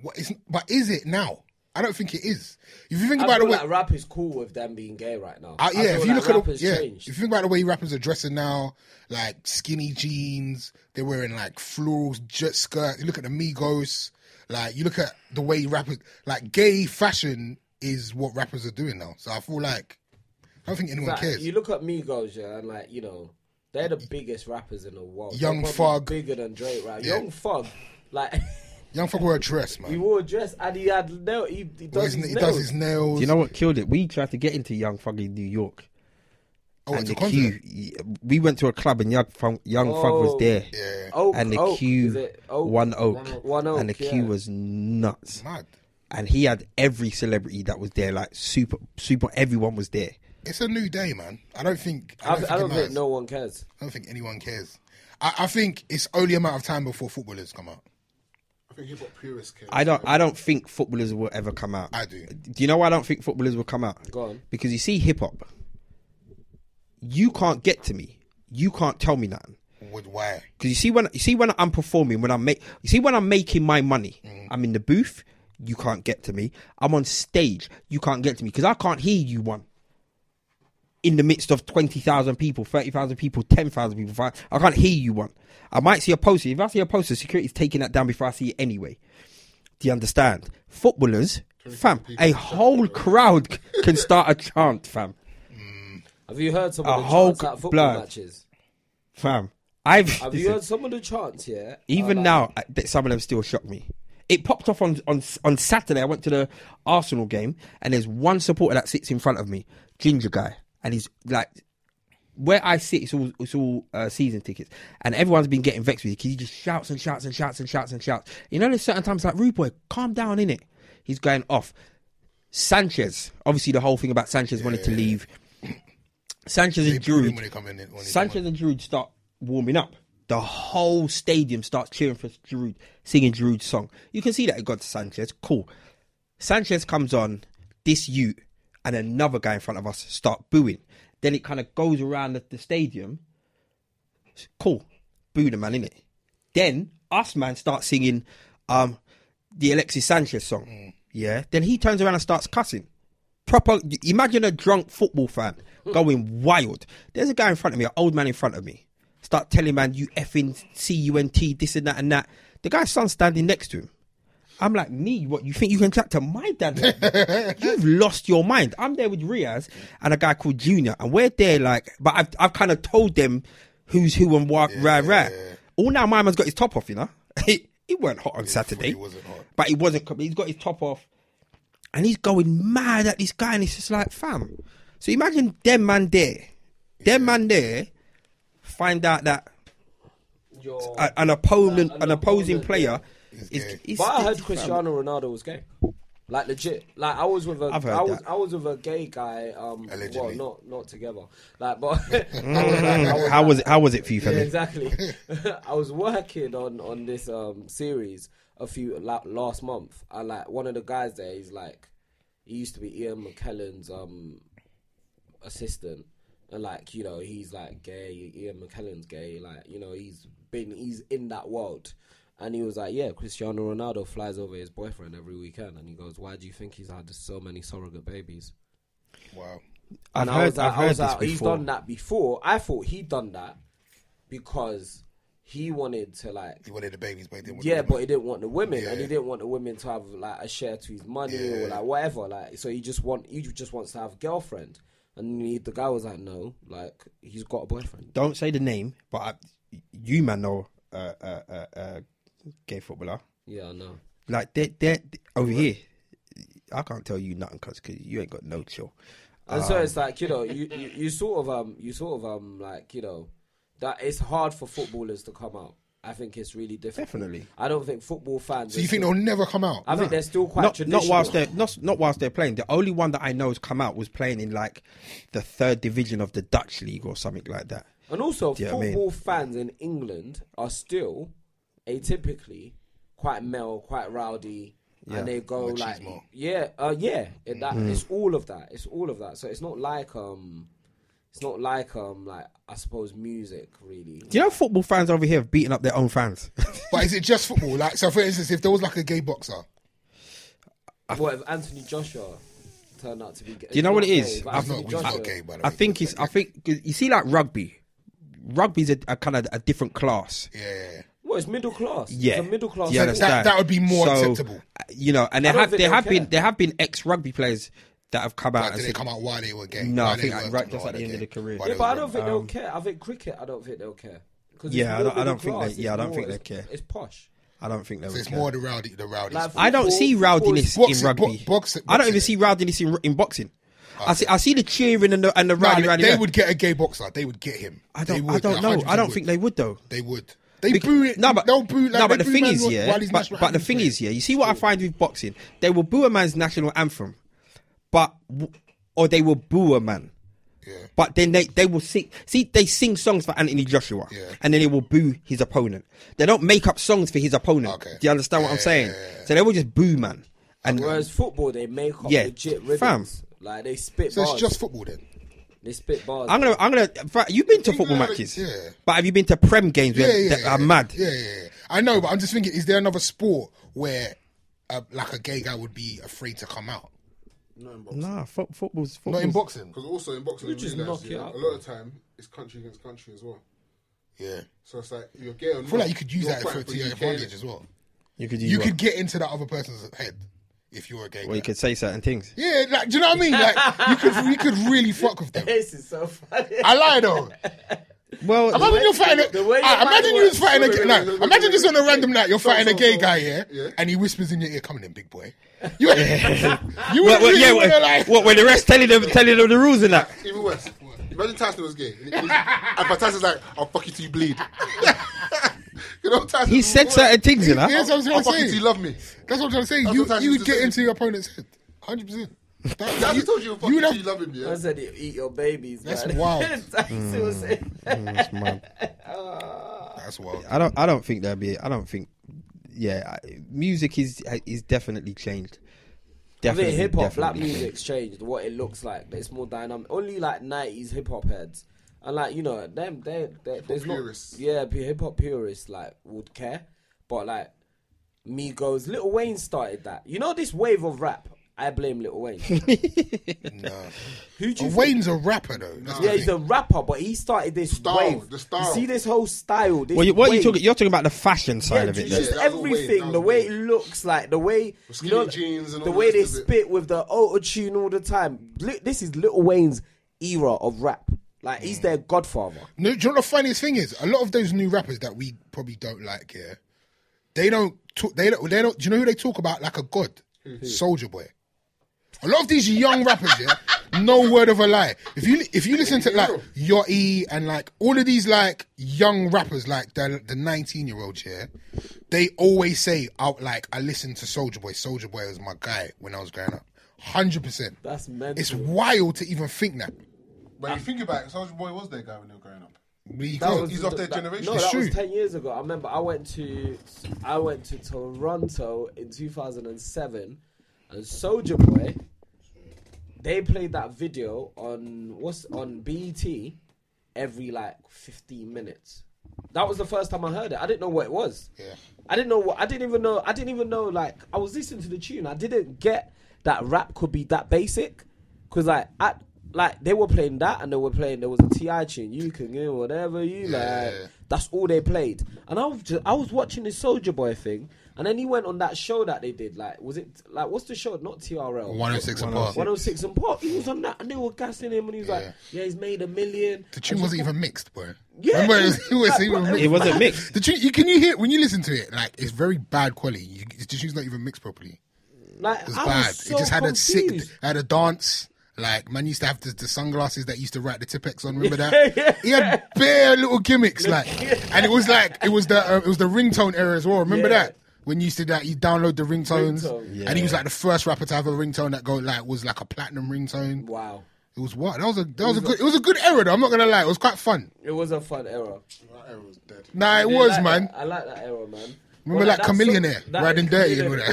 What is, but is it now? I don't think it is. If you think I about the way, like rap is cool with them being gay right now. Uh, yeah, if you like look at the, yeah, changed. if you think about the way rappers are dressing now, like skinny jeans, they're wearing like floral jet skirts. You look at the Migos, like you look at the way rappers, like gay fashion is what rappers are doing now. So I feel like I don't think anyone Like, cares. You look at Migos, yeah, and like you know, they're the biggest rappers in the world. Young Thug. bigger than Drake, right? Yeah. Young Thug, like Young Thug wear a dress, man. he wore a dress and he had nail. He, he does his- his he nails. does his nails. Do you know what killed it? We tried to get into Young Thug in New York, oh, and the a concert. queue. We went to a club and Young Thug, Young Thug was Oh. there, Yeah, Oak, and the Oak, queue Oak? one oak, One Oak, and the yeah. queue was nuts. mad. and he had every celebrity that was there, like super, super. Everyone was there. It's a new day, man. I don't think. I I, don't, think, I don't think no one cares. I don't think anyone cares. I, I think it's only a matter of time before footballers come out. I think hip hop purists care. I don't. I don't think footballers will ever come out. I do. Do you know why I don't think footballers will come out? Go on. Because you see, hip hop. You can't get to me. You can't tell me nothing. With why? Because you see when you see when I'm performing, when I'm make, you see when I'm making my money, Mm. I'm in the booth. You can't get to me. I'm on stage. You can't get to me because I can't hear you one. In the midst of twenty thousand people, thirty thousand people, ten thousand people, five, I can't hear you one. I might see a poster. If I see a poster, security's taking that down before I see it anyway. Do you understand? Footballers, fam, a whole crowd can start a chant, fam, mm. Have you heard some of the whole chants at football blood. matches? fam. I've Have you listen, heard some of the chants? Yeah. even Are like- now, I- some of them still shock me. It popped off on on on Saturday. I went to the Arsenal game, and there's one supporter that sits in front of me, ginger guy, and he's like, where I sit, it's all it's all uh, season tickets, and everyone's been getting vexed with you because he just shouts and shouts and shouts and shouts and shouts. You know, there's certain times like, rude boy, calm down, in it. He's going off. Sanchez, obviously, the whole thing about Sanchez wanted to leave. Sanchez They and boo him Giroud when they come in. When they come Sanchez and Giroud start warming up. The whole stadium starts cheering for Giroud, singing Giroud's song. You can see that it got to Sanchez. Cool. Sanchez comes on, this Ute, and another guy in front of us start booing. Then it kind of goes around the, the stadium. Cool. Boo the man, in it. Then us man start singing um the Alexis Sanchez song. Yeah. Then he turns around and starts cussing proper imagine a drunk football fan going wild there's a guy in front of me an old man in front of me start telling man you effing c-u-n-t this and that and that the guy's son standing next to him i'm like me what you think you can chat to my dad? You've lost your mind. I'm there with riaz and a guy called junior and we're there like but i've, I've kind of told them who's who and what rah rah. All now my man's got his top off you know? He, he weren't hot on saturday He wasn't hot. but he wasn't he's got his top off and he's going mad at this guy, and it's just like, fam. So imagine them man there, them man there, find out that Your- an opponent, An an opposing opponent, player It's, gay. it's, But I heard it's- Cristiano Ronaldo was gay. Like legit. Like I was with a I've heard I was that. I was with a gay guy. Um, Allegedly. well, not not together. Like, but I was like- I was How like- was it? How was it for you, Yeah, Femi? exactly. I was working on on this um series a few la- last month, and like one of the guys there, he's like, he used to be Ian McKellen's um assistant, and like you know he's like gay. Ian McKellen's gay. Like you know he's been he's in that world. And he was like, "Yeah, Cristiano Ronaldo flies over his boyfriend every weekend." And he goes, "Why do you think he's had so many surrogate babies?" Wow. I've and I heard, was like, I've I heard was like, he's done that before. I thought he'd done that because he wanted to like He wanted the babies, but he didn't want yeah, the but he didn't want the women, and Yeah. he didn't want the women to have like a share to his money or like whatever. Like, so he just want he just wants to have a girlfriend, and he, the guy was like, no, like he's got a boyfriend. Don't say the name, but I, you man know uh, uh, uh, gay footballer. Yeah, I know. Like they they over here. I can't tell you nothing because you ain't got no chill. And Um, so it's like you know, you, you you sort of um you sort of um like you know that it's hard for footballers to come out. I think it's really difficult. Definitely. I don't think football fans. So you think still- they'll never come out? I think they're still quite Not, traditional. not whilst they're not, not whilst they're playing. The only one that I know has come out was playing in like the third division of the Dutch league or something like that. And also, Do you I mean? football fans in England are still atypically quite male, quite rowdy, Yeah. and they go like, yeah, uh, yeah, it, that Mm. it's all of that. It's all of that. So it's not like um, it's not like um, like I suppose music really. Do you know football fans over here have beaten up their own fans? But is it just football? Like, so for instance, if there was like a gay boxer, What if Anthony Joshua turned out to be gay? Do you know what it is? gay, I've he's not, Anthony not Joshua- gay, by the way. I think it's. I think 'cause you see like rugby. Rugby's a, a kind of a different class. Yeah. Well, it's middle class. Yeah, it's a middle class. Do you sport. understand? That- that would be more So, acceptable. uh, You know, and there have there they'll have been there have been ex rugby players that have come out Like, and did they said, come out why they were gay? No, I think weren't right coming just at the why end of the career. Why Yeah, but I don't think they'll care. I think cricket. I don't think they'll care. Yeah, I don't- I don't think they- yeah, I don't more- think they care. It's posh. I don't think they So it's care. more the rowdy, the rowdy. Like, stuff. I don't see rowdiness football in is- rugby. bo- box- I don't even see rowdiness in, in boxing. I see I see the cheering and the and the Nah, rowdy they, rowdy. they rowdy. would get a gay boxer. They would get him. I don't I don't know. I don't think they would though. They would. They Bec- boo it. No, but they'll boo. Like, no, but they the boo thing is, yeah. But, but the thing is, yeah. You see what I find with boxing? They will boo a man's national anthem, but or they will boo a man. Yeah. But then they, they will sing. See, they sing songs for Anthony Joshua, Yeah. and then they will boo his opponent. They don't make up songs for his opponent. Okay. Do you understand what I'm saying? So they will just boo man. And Whereas football, they make up Yeah, legit fam. rhythms. Like they spit So bars. it's just football then. They spit bars. I'm gonna, I'm gonna. in fact, You've been to football Yeah, matches, yeah. but have you been to prem games Yeah, where yeah, that yeah, are yeah. mad? Yeah, yeah, yeah. I know, but I'm just thinking: is there another sport where, uh, like, a gay guy would be afraid to come out? Not in boxing. Nah, fo- football's, football's Not in boxing. Because also in boxing, You you just realise, knock it out. a lot of time it's country against country as well. Yeah. So it's like you're gay or I feel like you could use that for, fighting to your advantage as well. You could, use You what? could get into that other person's head if you're a gay Well, guy. you could say certain things. Yeah, like, do you know what I mean? Like, you could, you could really fuck with them. this is so funny. I lie though. Well, Imagine you're fighting. A, way your Ah, imagine you was fighting. Wait, A, wait, no, wait, wait, imagine wait, just on a random night you're fighting a gay guy, yeah, yeah. and he whispers in your ear, "Coming in, big boy." You, you well, would well, really yeah, wanna like. what, when the rest telling them, telling them the rules and that. Even worse. Imagine Tyson was gay. And, and, and but Tyson's like, I'll fuck you till you bleed. you know, Tyson. He said certain things, you know. Yes, I was I'll gonna fuck you till say. you love me. That's what I'm trying to say. That's You what you used would to get say. into your opponent's head, hundred percent. Tyson told you, I'll fuck you till you love him, I yeah? said, eat your babies. That's man. wild. Tyson was mm, saying- mm, That's mad. Ah. That's wild. I don't. I don't think that'd be. I don't think. Yeah, I- music is is definitely changed. Definitely, hip hop, black definitely music's changed. What it looks like, but it's more dynamic. Only like nineties hip hop heads, and like you know, them they, they there's not purists. yeah, hip hop purists like would care, but like Migos, Lil Wayne started that. You know this wave of rap. I blame Lil Wayne. No, Who do you think? Wayne's a rapper though. That's Yeah, he's a rapper, but he started this Style, wave. the style. You see this whole style. This Well, you, what are you talking? You're talking about the fashion side Yeah, of it. just Yeah, that Wayne, everything, the way Wayne. it looks like, the way you know, jeans and the way they rest of it. spit with the auto tune all the time. This is Lil Wayne's era of rap. Like he's mm. their godfather. No, do you know what the funniest thing is? A lot of those new rappers that we probably don't like, yeah, they don't talk. They don't. They don't. Do you know who they talk about like a god? Soulja Boy. A lot of these young rappers, yeah, no word of a lie. If you if you listen to like Yachty and like all of these like young rappers, like the the nineteen year olds here, they always say, "I like I listened to Soulja Boy. Soulja Boy was my guy when I was growing up." Hundred percent. That's mental. It's wild to even think that. But um, you think about it, Soulja Boy was their guy when they were growing up. We That was- he's off their that- generation. No, It's that true. was ten years ago. I remember I went to I went to Toronto in 2007, and Soulja Boy. They played that video on what's on BET every like 15 minutes. That was the first time I heard it. I didn't know what it was. Yeah. I didn't know what. I didn't even know. I didn't even know. Like I was listening to the tune. I didn't get that rap could be that basic. Cause like at like they were playing that and they were playing. There was a T.I. tune. You can get whatever you Yeah. like. That's all they played. And I was just, I was watching this Soulja Boy thing, and then he went on that show that they did. Like was it like what's the show? Not TRL. 106 and Park. 106 and Pop. He was on that, and they were gassing him, and he was Yeah. like, "Yeah, he's made a million. The tune wasn't even mixed, bro. Yeah, Remember, it it was- was, it was, it was mixed. It wasn't mixed. The tune, you, can you hear when you listen to it? Like it's very bad quality. You, the tune's not even mixed properly. Like It was I bad. was so it just had a sick, had a dance. Like man used to have the, the sunglasses that used to write the Tipp-Ex on. Remember that? He had bare little gimmicks, like, and it was like it was the uh, it was the ringtone era as well. Remember Yeah. that? When you used to that, you download the ringtones, Ringtone. and he was like the first rapper to have a ringtone that go like was like a platinum ringtone. Wow. It was what? That was a that was a good it was a good era though. I'm not gonna lie, it was quite fun. It was a fun era. That era was dead. Nah, it I was like man. that- I like that era, man. Remember Well, that that's Chamillionaire, that- riding dirty and all that?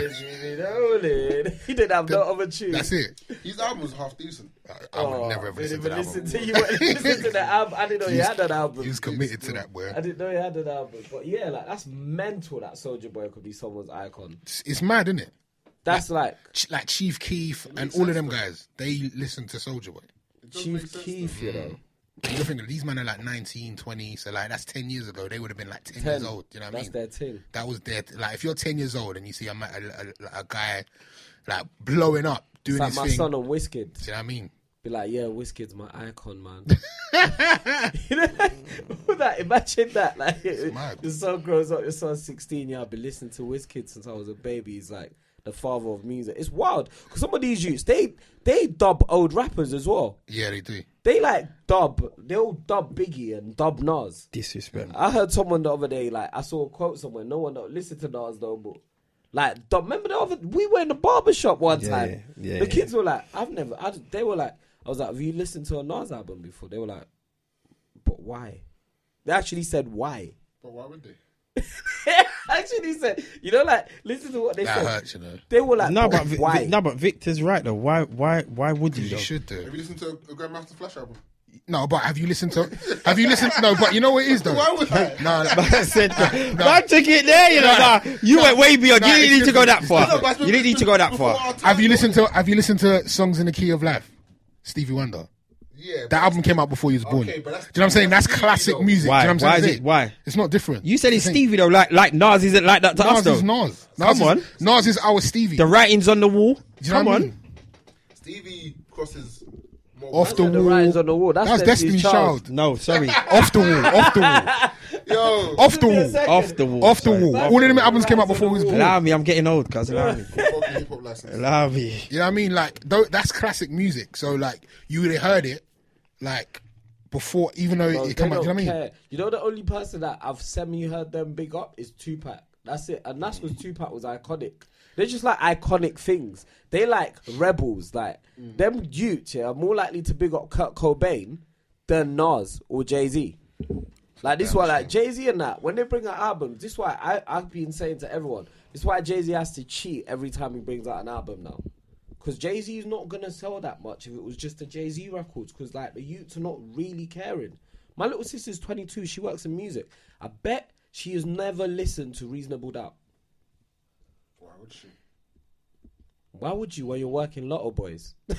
that. He didn't have no other tune. That's it. His album was half decent. I, I would Oh, never ever didn't listen to that. listen album. to you. went- Listen to the album. I didn't know he had that album. He was committed to that, boy. I didn't know he had that album. But yeah, like that's mental. That Soulja Boy could be someone's icon. It's, it's mad, isn't it? That's like Ch- Like Chief Keef and all of them guys, they listen to Soulja Boy. It does make Chief sense, Keef, you know. Mm. You're thinking these men are like 19, 20, so like that's 10 years ago. They would have been like 10, 10. years old. You know what I mean? That's their thing. That was their like if you're 10 years old and you see a, a, a, a guy like blowing up doing It's like his my thing. son on. Do you know what I mean? Be like, yeah, Wizkid's my icon, man. you know, that, imagine that. Like, your son grows up, your son's 16, yeah, I've been listening to Wizkid since I was a baby. He's like the father of music. It's wild. Because some of these youths, they, they dub old rappers as well. Yeah, they do. They like dub, They all dub Biggie and dub Nas. Disrespect. I heard someone the other day, like, I saw a quote somewhere, no one don't listen to Nas no but. Like, dub, remember the other, we were in the barber shop one Yeah, time. yeah, the yeah. kids were like, I've never, I, they were like, I was like, have you listened to a Nas album before? They were like, but why? They actually said why. But why would they? actually said, you know, like, listen to what they That said. hurts, you know. They were like, No, but but Vi- why? Vi- no, but Victor's right though. Why, why, why would you? You Though? should do. Have you listened to a Grandmaster Flash album? No, but have you listened to? Have you listened? To, No, but you know what it is though. Why would I? No, no. I said, man took it there, you know. Nah, you went way beyond. Nah, you didn't need to go that far. No, but You didn't need to go that far. Have you listened to? Have you listened to songs in the key of life? Stevie Wonder. Yeah, That album came out before he was born. Okay, but that's- Do you know what I'm saying? That's that's classic Stevie, music. Why? Do you know what I'm Why is it- why? It's not different. You said it's Stevie though. Like, like Nas isn't like that to us Nas though. is Nas. Nas Come is, on. Nas is our Stevie. The writings on the wall. Do you know Come what I on. mean? Stevie crosses more. Off the Yeah, the wall. writings on the wall. That's That's Destiny's Destiny's Child. Child. No, sorry. Off the wall. Off the wall. Yo, Off the Give me a wall. Off the wall. Off the sorry. wall. All of them albums came out before he was born. Allow me. I'm getting old, cuz. Allow me. fucking hip hop license. Allow me. You know what I mean? Like that's classic music. So like you would have heard it like before, even though Bro, it out. Do you know what I mean? You know the only person that I've semi heard them big up is Tupac. That's it, and that's because Tupac was iconic. They're just like iconic things. They like rebels. Like mm. them youths yeah, are more likely to big up Kurt Cobain than Nas or Jay Z. Like this is why like Jay Z and that when they bring out albums, this is why I I've been saying to everyone, this is why Jay Z has to cheat every time he brings out an album now. Because Jay Z is not gonna sell that much if it was just the Jay Z records. Because like the youths are not really caring. My little sister's 22. She works in music. I bet she has never listened to Reasonable Doubt. Why would she? Why would you when you're working Lotto Boyzz?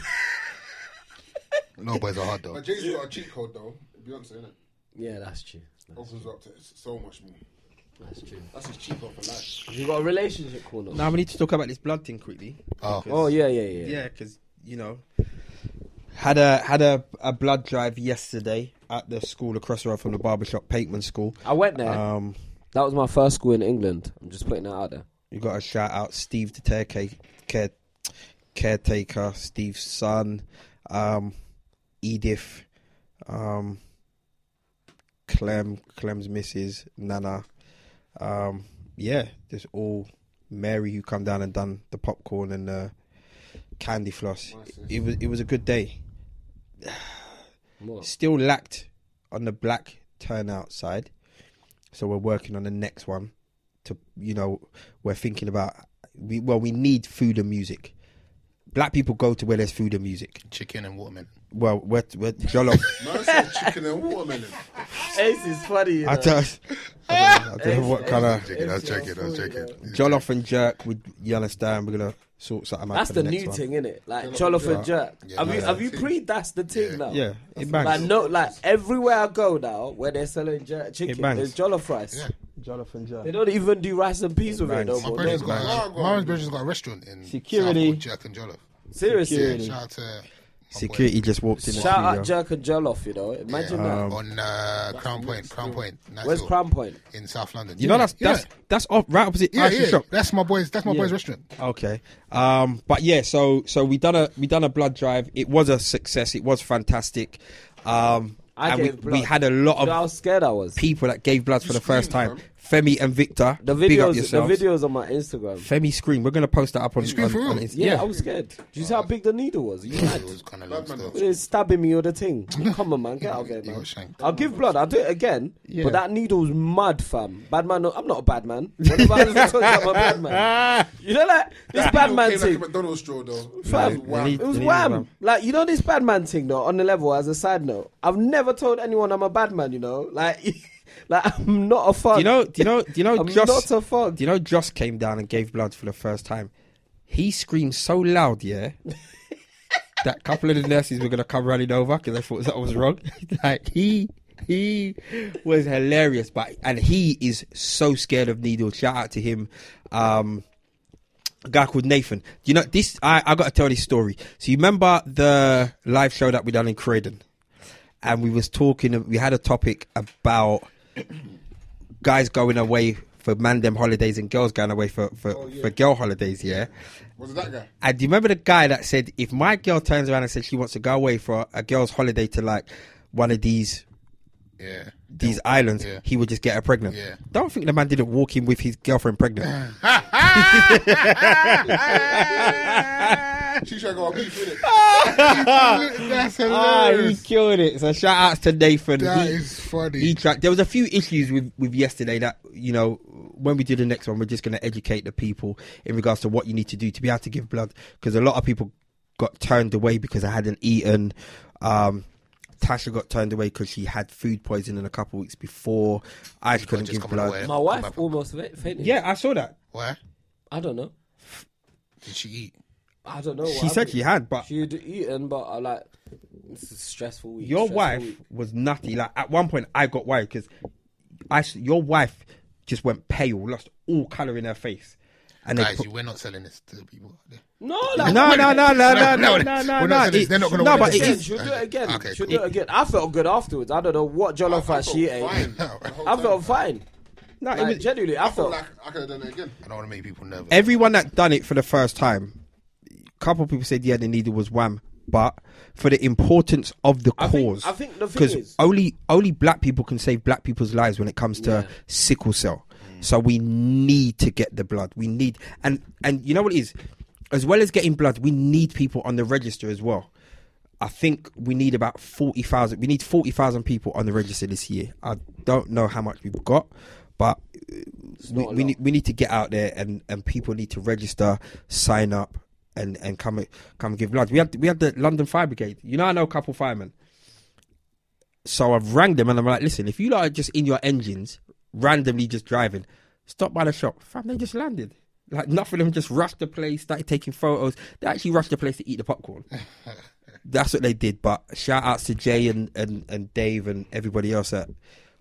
No boys are hard though. But Jay Z got a cheat code though. Beyonce, innit? yeah, that's true. That's, Opens up to so much more. That's true. That's his cheat code for life. Have you got a relationship corner? Now we need to talk about this blood thing quickly. Oh. Because- Oh yeah, yeah, yeah. Yeah, because you know, had a had a, a blood drive yesterday at the school across the road from the barbershop, Pakeman School. I went there. Um, that was my first school in England. I'm just putting that out there. you got to shout out Steve the care, care, caretaker, Steve's son. um, Edith, um, Clem, Clem's missus, Nana. Um, yeah, just all Mary who come down and done the popcorn and the candy floss. It was it was a good day. What? Still lacked on the black turnout side, so we're working on the next one. To you know, we're thinking about we well we need food and music. Black people go to where there's food and music. Chicken and watermelon. Well, we're, we're Jollof. Man said chicken and watermelon. Ace is funny. You know. I don't, I don't I don't know what kind I of was joking. I was joking. I was joking. Jollof and jerk. We, you understand? We're gonna sort something out. That's for the, the, next new one. thing, innit? Like Jollof jollof and and jerk. Yeah, have you have you pre? That's the thing now. Yeah, it bangs. Like no, like everywhere I go now, where they're selling jerk chicken, bangs. there's jollof rice. Yeah. Jollof and jerk. They don't even do rice and peas with it bangs. no My more. brother's No got, more. Go my brother's got a restaurant in Security. Southport, Jerk and Jollof. Seriously. Security. Shout out to my Security just walked in the Shout out studio. jerk and jollof, you know. Imagine boy. that. Um, on uh, Crown Point. Crown Point. Nice Where's Hill, Crown Point? in South London. You know that's yeah. that's that's off right opposite yeah, yeah. shop. That's my boy's. That's my Yeah. boy's restaurant. Okay. Um, but yeah, so so we done a we done a blood drive. It was a success. It was fantastic. Um, I and we, blood. we had a lot You know of how scared I was. people that gave blood for the first screamed, time. Femi and Victor, The big up videos, the videos on my Instagram. Femi scream. We're gonna post that up on, You screamed on, for real? on Insta- Yeah, I was scared. Do you see how big the needle was? You mad? It was kind of long Bad man, still. though. They're stabbing me with the thing. Come on, man, get out of there, You man. I'll give blood. I'll do it again. Yeah. But that needle's mad, fam. Bad man. No, I'm not a bad man. Whenever I talk about I'm a bad man. You know, like this bad man came like a thing. McDonald's straw though. Fam, It was wham. It was was wham. wham. Like you know this bad man thing though. On the level, as a side note, I've never told anyone I'm a bad man. You know, like, like I'm not a fuck. Do you know? Do you know? Do you know? I'm Joss, not a fuck. do you know? Joss came down and gave blood for the first time. He screamed so loud, yeah, that couple of the nurses were gonna come running over because they thought that was wrong. like he. He was hilarious, but and he is so scared of needles. Shout out to him. Um, a guy called Nathan. You know this? I I got to tell this story. So you remember the live show that we done in Croydon, and we was talking. We had a topic about guys going away for man them holidays and girls going away for for, oh, for girl holidays. Yeah. Was that guy? And do you remember the guy that said if my girl turns around and says she wants to go away for a girl's holiday to like one of these Yeah. these islands, Yeah. he would just get her pregnant. Yeah. Don't think the man didn't walk in with his girlfriend pregnant. She tried to go on beef with it. That's Ah, he killed it. So shout outs to Nathan. That he, is funny. he tried. There was a few issues with with yesterday that you know when we do the next one, we're just going to educate the people in regards to what you need to do to be able to give blood because a lot of people got turned away because I hadn't eaten. Um, Tasha got turned away because she had food poisoning a couple weeks before. I got couldn't just give blood. away. My wife almost fa- fainted. Yeah, I saw that. Why I don't know. did she eat? I don't know. She said happened. she had, but she had eaten, but I like it's a stressful week. your stressful wife week. was nutty. Like at one point, I got worried because I s- your wife just went pale, lost all color in her face, and Guys, put, we're not selling this to people. out there. No, like, no, no, no, no, no, no, No, no, we're no, not no, no. They're not gonna No, want but it. it again, is. she'll do it again. Okay, she'll cool. do it again. I felt good afterwards. I don't know what jollof I rice she ate. fine. the whole I felt fine. no, it was genuinely, I, I felt felt. like I could have done it again. I don't want to make people nervous. everyone that done it for the first time. Couple of people said yeah, the needle was wham, but for the importance of the I think- cause, I think the thing because is- only only black people can save black people's lives when it comes to Yeah. sickle cell. So we need to get the blood. We need and and you know what it is, as well as getting blood, we need people on the register as well. I think we need about forty thousand. We need forty thousand people on the register this year. I don't know how much we've got, but uh, we, not a we lot. need we need to get out there and and people need to register, sign up, and and come come give blood. We had we had the London Fire Brigade. You know, I know a couple firemen. So I've rang them and I'm like, listen, if you lot are just in your engines, randomly just driving, stop by the shop. Fam, they just landed. Like enough of them just rushed the place, started taking photos. They actually rushed the place to eat the popcorn. That's what they did. But shout outs to Jay and, and, and Dave and everybody else at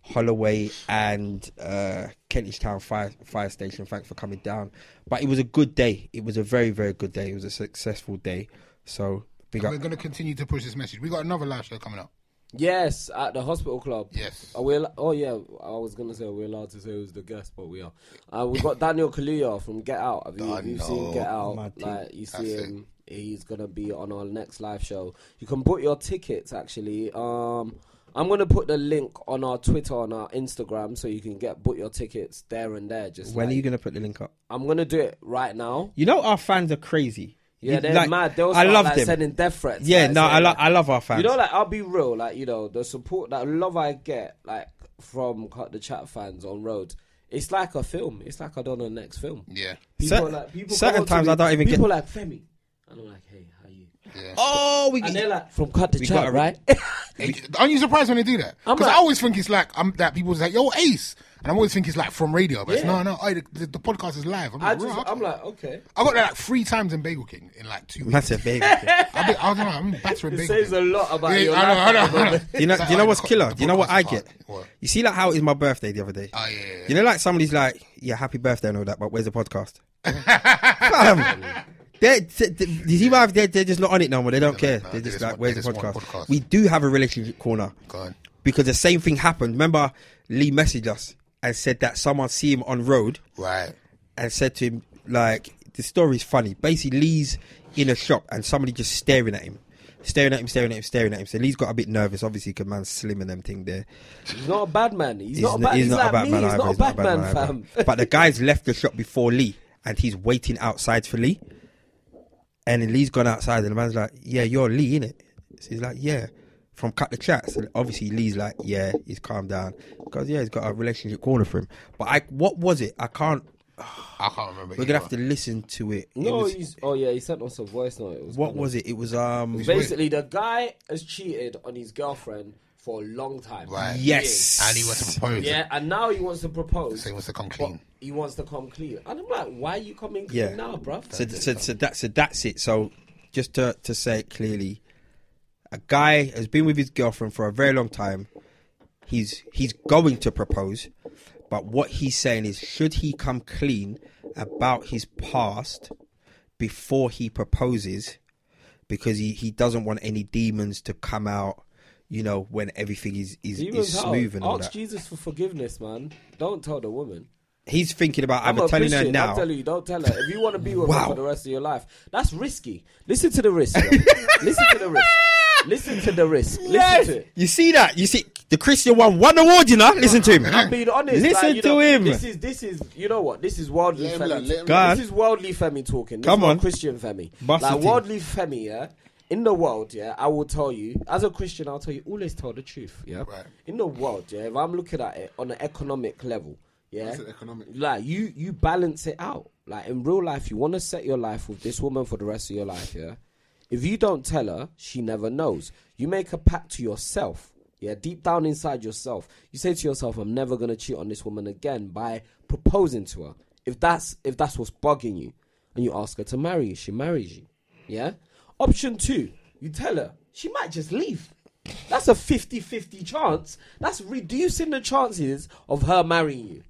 Holloway and uh, Kentish Town Fire Fire Station. Thanks for coming down. But it was a good day. It was a very very good day. It was a successful day. So big And up. we're going to continue to push this message. We got another live show coming up. Yes, at the hospital club. Yes. Are we? al- Oh yeah, I was gonna say we're allowed to say who's the guest, but we are. Uh, we got Daniel Kaluuya from Get Out. Have you, have you seen Get Out? Mad. Like you see That's him, he's gonna be on our next live show. You can book your tickets actually. Um, I'm gonna put the link on our Twitter, on our Instagram, so you can get book your tickets there and there. Just When like- are you gonna put the link up? I'm gonna do it right now. You know our fans are crazy. Yeah, You- they're like, mad. They'll I love like, them. sending death threats. Yeah, like, no, I saying, love I love our fans. You know, like I'll be real, like you know, the support, that love I get, like from cut the chat fans on road. It's like a film. It's like I done the next film. Yeah. People Cer- like people. certain come up to times me, I don't even get- People like Femi, and I'm like, hey, how you? Yeah. oh, we And they're like, from cut the We chat, gotta re- right? Aren't you surprised when they do that? Because like- I always think it's like I'm that people like, "Yo, Ace," and I always think it's like from radio, but it's no, no. Oh, the, the, the podcast is live. I'm I like, just, I'm okay." like, okay. I got that like three times in Bagel King in like two weeks. massive baby. I've been, I don't know. I'm battering It Bagel says King. a lot about Yeah, your I know, I know, life. I know. You know? It's Do you know what's killer? you know what I get? What? You see, like how it was my birthday the other day. Oh yeah, yeah, yeah. You know, like somebody's like, "Yeah, happy birthday" and all that, but where's the podcast? Fam, they, they, they, you see why they're, they're just not on it no more. They don't Yeah, care. no, they're just just like, want- "Where's they the podcast? podcast. We do have a relationship corner Go on. because the same thing happened. Remember, Lee messaged us and said that someone see him on road Right. and said to him, like, the story's funny. Basically, Lee's in a shop and somebody just staring at him. Staring at him, staring at him, staring at him. So Lee's got a bit nervous, obviously, because man's slim and them thing there. He's not a bad man. He's, He's, not a n- bad. he's He's, not like a bad me. man He's either. not a He's bad man, either. fam. But the guy's left the shop before Lee and he's waiting outside for Lee. And then Lee's gone outside and the man's like, Yeah, you're Lee, innit? So he's like, Yeah. From Cut the Chat. So obviously Lee's like, Yeah, he's calmed down. Because, yeah, he's got a relationship corner for him. But I, what was it? I can't. I can't remember. We're going to have to listen to it. It No, was- he's. Oh yeah, he sent us a voice note. It was what kinda- was it? It was, um. Basically, the guy has cheated on his girlfriend for a long time. Right. Yes. And he wants to propose. Yeah, and now he wants to propose. So he wants to come clean. he wants to come clean. And I'm like, why are you coming clean Yeah. now, bruv? So, so, so, that, so that's it. So just to, to say it clearly, a guy has been with his girlfriend for a very long time. He's he's going to propose, but what he's saying is, should he come clean about his past before he proposes, because he, he doesn't want any demons to come out, you know, when everything is is, is smooth and all Ask that. Jesus for forgiveness, man. Don't tell the woman. He's thinking about I'm either a telling her Christian. now. I'm telling you, don't tell her. If you want to be with Wow. her for the rest of your life, that's risky. Listen to the risk. Listen to the risk. Listen to the risk. Listen to it. You see that? You see the Christian one won award, you know? Listen to him. I'm being honest. Listen like, to know, him. This is this is you know what? This is worldly Let Femi. let him Go on. This is worldly Femi talking. This Come is on. Christian Femi. Bust like it in. worldly Femi, yeah. In the world, yeah, I will tell you, as a Christian, I'll tell you, always tell the truth, yeah. Right. In the world, yeah, if I'm looking at it on an economic level, yeah, economic? like you you balance it out. Like in real life, you want to set your life with this woman for the rest of your life, yeah. If you don't tell her, she never knows. You make a pact to yourself, yeah, deep down inside yourself. You say to yourself, "I'm never gonna cheat on this woman again." By proposing to her, if that's if that's what's bugging you, and you ask her to marry you, she marries you, yeah. Option two, you tell her she might just leave. That's a 50-50 chance. That's reducing the chances of her marrying you.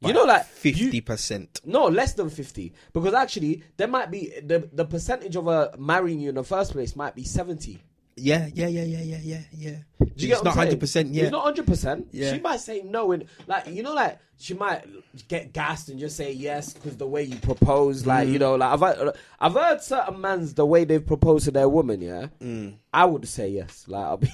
You know, like fifty percent. no, less than 50. Because actually, there might be the, the percentage of her marrying you in the first place might be 70. Yeah, yeah, yeah, yeah, yeah, yeah, yeah. Do you it's get not hundred percent. Yeah, It's not 100%. Yeah. She might say no. And, like, you know, like, she might get gassed and just say yes because the way you propose, like, Mm. you know, like, I've heard, I've heard certain mans the way they've proposed to their woman, yeah. Mm. I would say yes. Like, I'll be,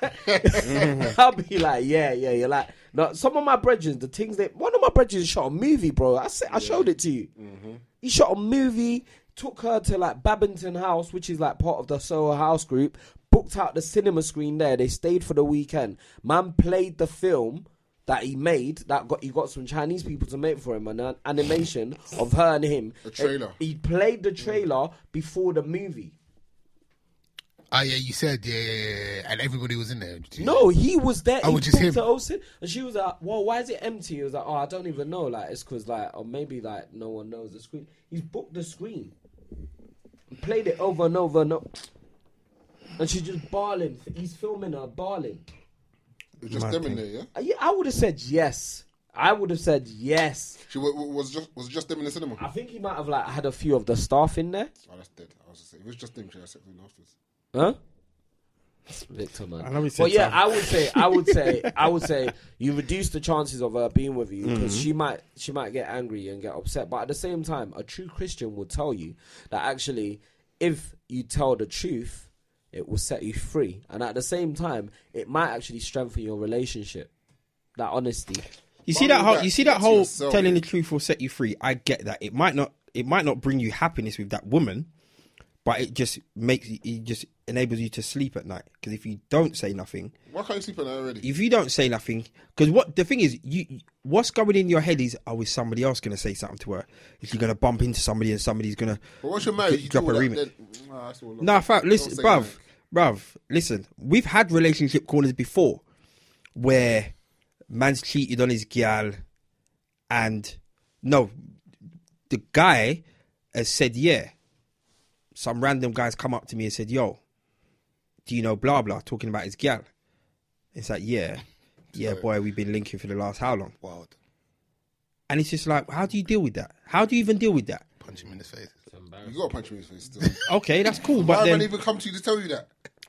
Mm-hmm. I'll be like, yeah, yeah, you're like, no, some of my brethren, the things that, one of my brethren shot a movie, bro. I said, I showed it to you. Mm-hmm. He shot a movie, took her to like Babington House, which is like part of the Soho House group, booked out the cinema screen there. They stayed for the weekend. Man played the film that he made that got he got some Chinese people to make for him an animation of her and him. A trailer. He played the trailer before the movie. Oh yeah, you said yeah, yeah, yeah, yeah, and everybody was in there. No, he was there. Oh, he just him. Osin, and she was like, "Well, why is it empty?" He was like, "Oh, I don't even know. Like, it's because like, or maybe like no one knows the screen." He's booked the screen, played it over and over and over, and she's just barling. He's filming her barling. It's just Mad them in there, yeah. Uh, yeah, I would have said yes. I would have said yes. She wa- wa- was just was just them in the cinema. I think he might have like had a few of the staff in there, Oh, that's dead. I was just saying, if it was just them, she accepted him afterwards. huh? Victor, man. I know we said But yeah, something. I would say, I would say, I would say, you reduce the chances of her being with you because Mm-hmm. she might, she might get angry and get upset. But at the same time, a true Christian will tell you that actually, if you tell the truth, it will set you free, and at the same time, it might actually strengthen your relationship. That honesty. You see that whole you see that whole yourself. telling the truth will set you free. I get that. It might not it might not bring you happiness with that woman, but it just makes it just enables you to sleep at night. Because if you don't say nothing, Why can't you sleep on that already? if you don't say nothing, because what the thing is, you what's going in your head is, oh, is somebody else going to say something to her? Is she going to bump into somebody and somebody's going to But once you're married, you drop a all that, remix? then- Nah, No, fact, listen, bruv, bruv, listen. We've had relationship corners before where man's cheated on his gal, and no, the guy has said, yeah. Some random guys come up to me and said, yo, do you know blah blah, talking about his gal. It's like, yeah, yeah, boy, we've been linking for the last how long? Wild. And it's just like, how do you deal with that? How do you even deal with that? Punch him in his face. You got to punch me in the face still. Okay, that's cool, Why but haven't then even come to you to tell you that?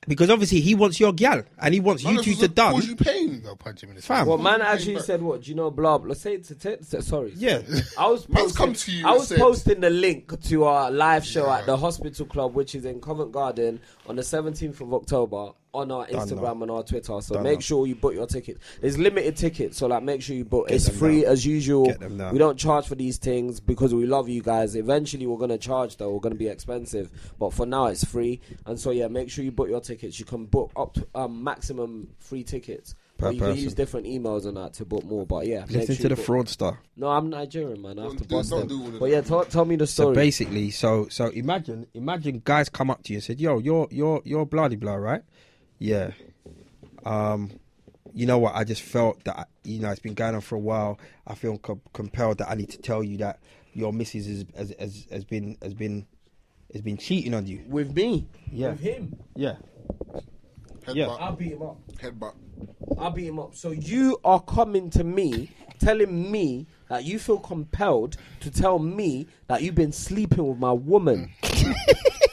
Because obviously he wants your gal and he wants you two to gonna done. You pain. You go punch him in his Fam. Well, man Came actually back. said, "What do you know?" Blah blah. Say it to, to, to sorry. Yeah. I was Man's posting, come to you I and was said- posting the link to our live show Yeah. at the Hospital Club, which is in Covent Garden on the 17th of October on our Instagram and our Twitter. So Done make now. sure you book your ticket. There's limited tickets, so like make sure you book. it's free now. as usual. Get them now. We don't charge for these things because we love you guys. Eventually, we're gonna charge though. We're gonna be expensive, but for now, it's free. And so yeah, make sure you book your tickets. You can book up to um, maximum free tickets. Per But you can use different emails and that to book more. But yeah, Listen to the book- fraudster. no, I'm Nigerian, man. I have Don't to do- bust them. do But yeah, tell, tell me the story. So story. basically, so so imagine imagine guys come up to you and said, "Yo, you're you're you're bloody blah, right? Yeah. Um, you know what? I just felt that you know it's been going on for a while. I feel co- compelled that I need to tell you that your missus is, has, has has been has been has been cheating on you. with me, Yeah. with him, Yeah. Headbutt. Yeah. I'll beat him up. Headbutt. I'll beat him up. So you are coming to me, telling me that you feel compelled to tell me that you've been sleeping with my woman.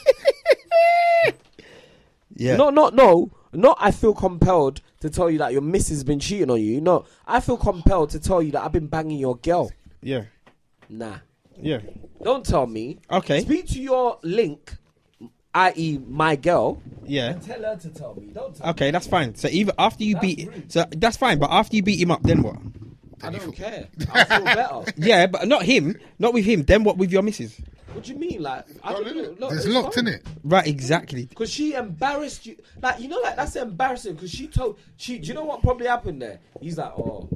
Yeah. No, no, no. Not I feel compelled to tell you that your missus has been cheating on you. No, I feel compelled to tell you that I've been banging your girl. Yeah. Nah. Yeah. Don't tell me. Okay. Speak to your link, i.e., my girl. Yeah. Tell her to tell me. Don't tell Okay, that's fine. So even after you That's beat, rude. so that's fine. But after you beat him up, then what? Me. I don't care. I feel better. Yeah, but not him. Not with him. Then what with your missus? What do you mean? Like, I don't know. Look, There's it's locked in it. Right. Exactly. Because she embarrassed you. Like, you know, like, that's embarrassing. Because she told, she, do you know what probably happened there? He's like, oh,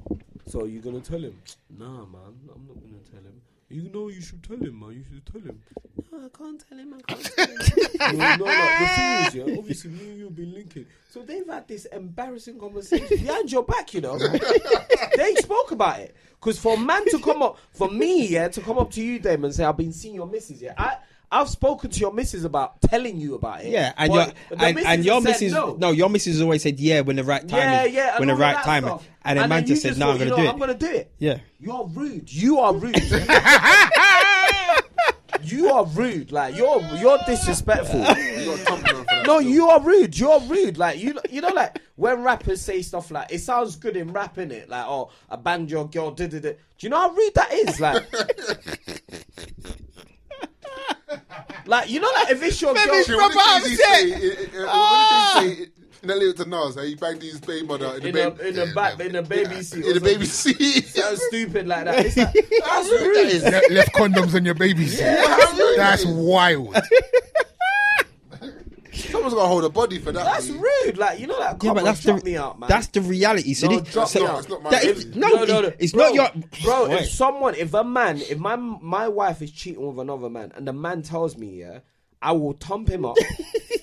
so you going to tell him? Nah, man, I'm not going to tell him. You know, you should tell him, man. You should tell him. No, I can't tell him. I can't tell him. no, no, no. The thing is, yeah, obviously, me and you have been linking. So they've had this embarrassing conversation behind your back, you know. they spoke about it. Because for a man to come up, for me, yeah, to come up to you, Damon, and say, I've been seeing your missus, yeah. I, I've spoken to your missus about telling you about it. Yeah, and your and, missus and your has missus no. no. your missus always said yeah when the right time Yeah, is yeah, and when the right time stuff. and then man then just you said no I'm gonna you do it I'm gonna do it. yeah You're rude. You are rude. you are rude. Like you're you're disrespectful. You got thumping for that. No, you are rude. You're rude. Like you, you know, like when rappers say stuff like it sounds good in rapping it, like oh, I banged your girl. Did it? Do you know how rude that is? Like, like you know, like if it's your girl. Shit, what did Jay-Z say? Uh, uh, What did Jay-Z say in the lyric to Nas? How he banged his baby mother in the in baby a in the back in a baby seat. in the baby seat. So stupid like that. It's like, that's rude that Le- left condoms on your baby seat. That's wild. Someone's got to hold a body for that. That's man. rude. Like you know, like yeah but that's the me out, man. that's the reality so, No, this, drop so me out. It's not my that baby. is, no, it- it's bro, not your bro. Wait. If someone, if a man, if my my wife is cheating with another man, and the man tells me, yeah, I will thump him up,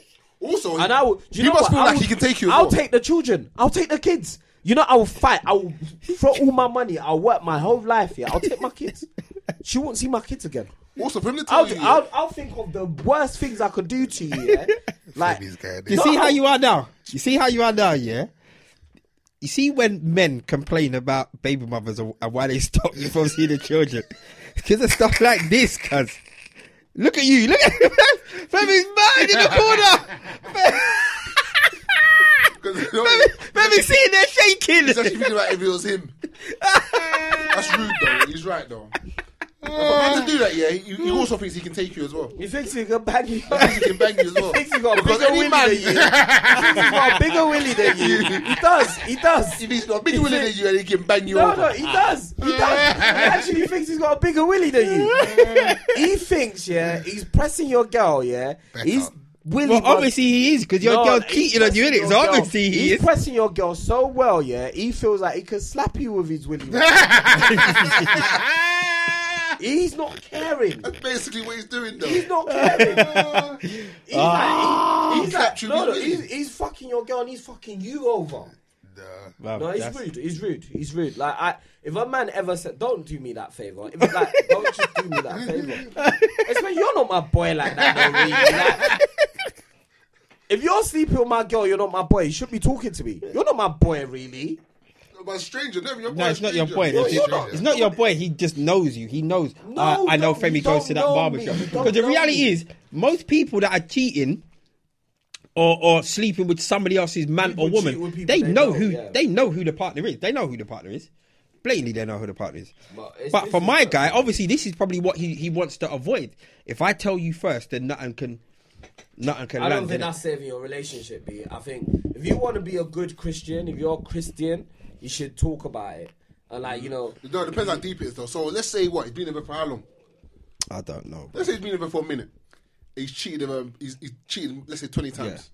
Also, and I will. You, you know must what? feel I like will- he can take you. as I'll well. take the children. I'll take the kids. You know, I will fight. I will throw all my money. I'll work my whole life. Yeah, I'll take my kids. She won't see my kids again. Also, for him to tell I'll, you, I'll, I'll think of the worst things I could do to you. Yeah, like These guys, you No, see how you are now you see how you are now yeah you see when men complain about baby mothers and and why they stop you from seeing the children because of stuff like this cuz look at you look at he's mad in the corner me see there shaking. he's actually thinking about if it was him. That's rude, though. He's right, though. But for man to do that, yeah, he, he hmm. also thinks he can take you as well. He thinks he can bang you. He thinks he can bang you as well. He thinks he got a Because bigger any willy man- than you. He thinks he got a bigger willy than you. He does. He does. If he's got a bigger willy than you and he can bang you No, over. no, he does. He does. He actually thinks he's got a bigger willy than you. he thinks, yeah, he's pressing your girl, yeah. Better. He's willy. Well, buzz- obviously he is because your No, girl he's cheating on you, pressing innit? your So girl. obviously he he's is. pressing your girl so well, yeah. He feels like he can slap you with his willy. He's not caring. That's basically what he's doing, though. He's not caring. he's Ah. like, he- he's like, Capturing no, no, he's, he's fucking your girl and he's fucking you over. Wow, No, he's that's- rude. He's rude. He's rude. Like, I, if a man ever said, "Don't do me that favor," if like, don't just do me that favor. It's when you're not my boy like that, though, really. Like, if you're sleeping with my girl, you're not my boy. You should be talking to me. You're not my boy, really. But a stranger, never your boy. No, it's not your boy. No, It's, you're not. it's not your boy. He just knows you. He knows. No, uh, I know don't- Femi goes to that know barber shop. Because the reality me. is, most people that are cheating or, or sleeping with somebody else's man People or woman, people they, they know know, who yeah. they know who the partner is. They know who the partner is. Blatantly, they know who the partner is. But it's- But this for is my guy, obviously, this is probably what he, he wants to avoid. If I tell you first, then nothing can nothing can I don't think innit? that's saving your relationship, B. I think if you want to be a good Christian, if you're a Christian, you should talk about it. And like you know, No, it depends how deep it is, though. So let's say what he's been in there for how long? I don't know. Let's say he's been there for a minute. He's cheated. Um, he's, he's cheated. Let's say twenty times.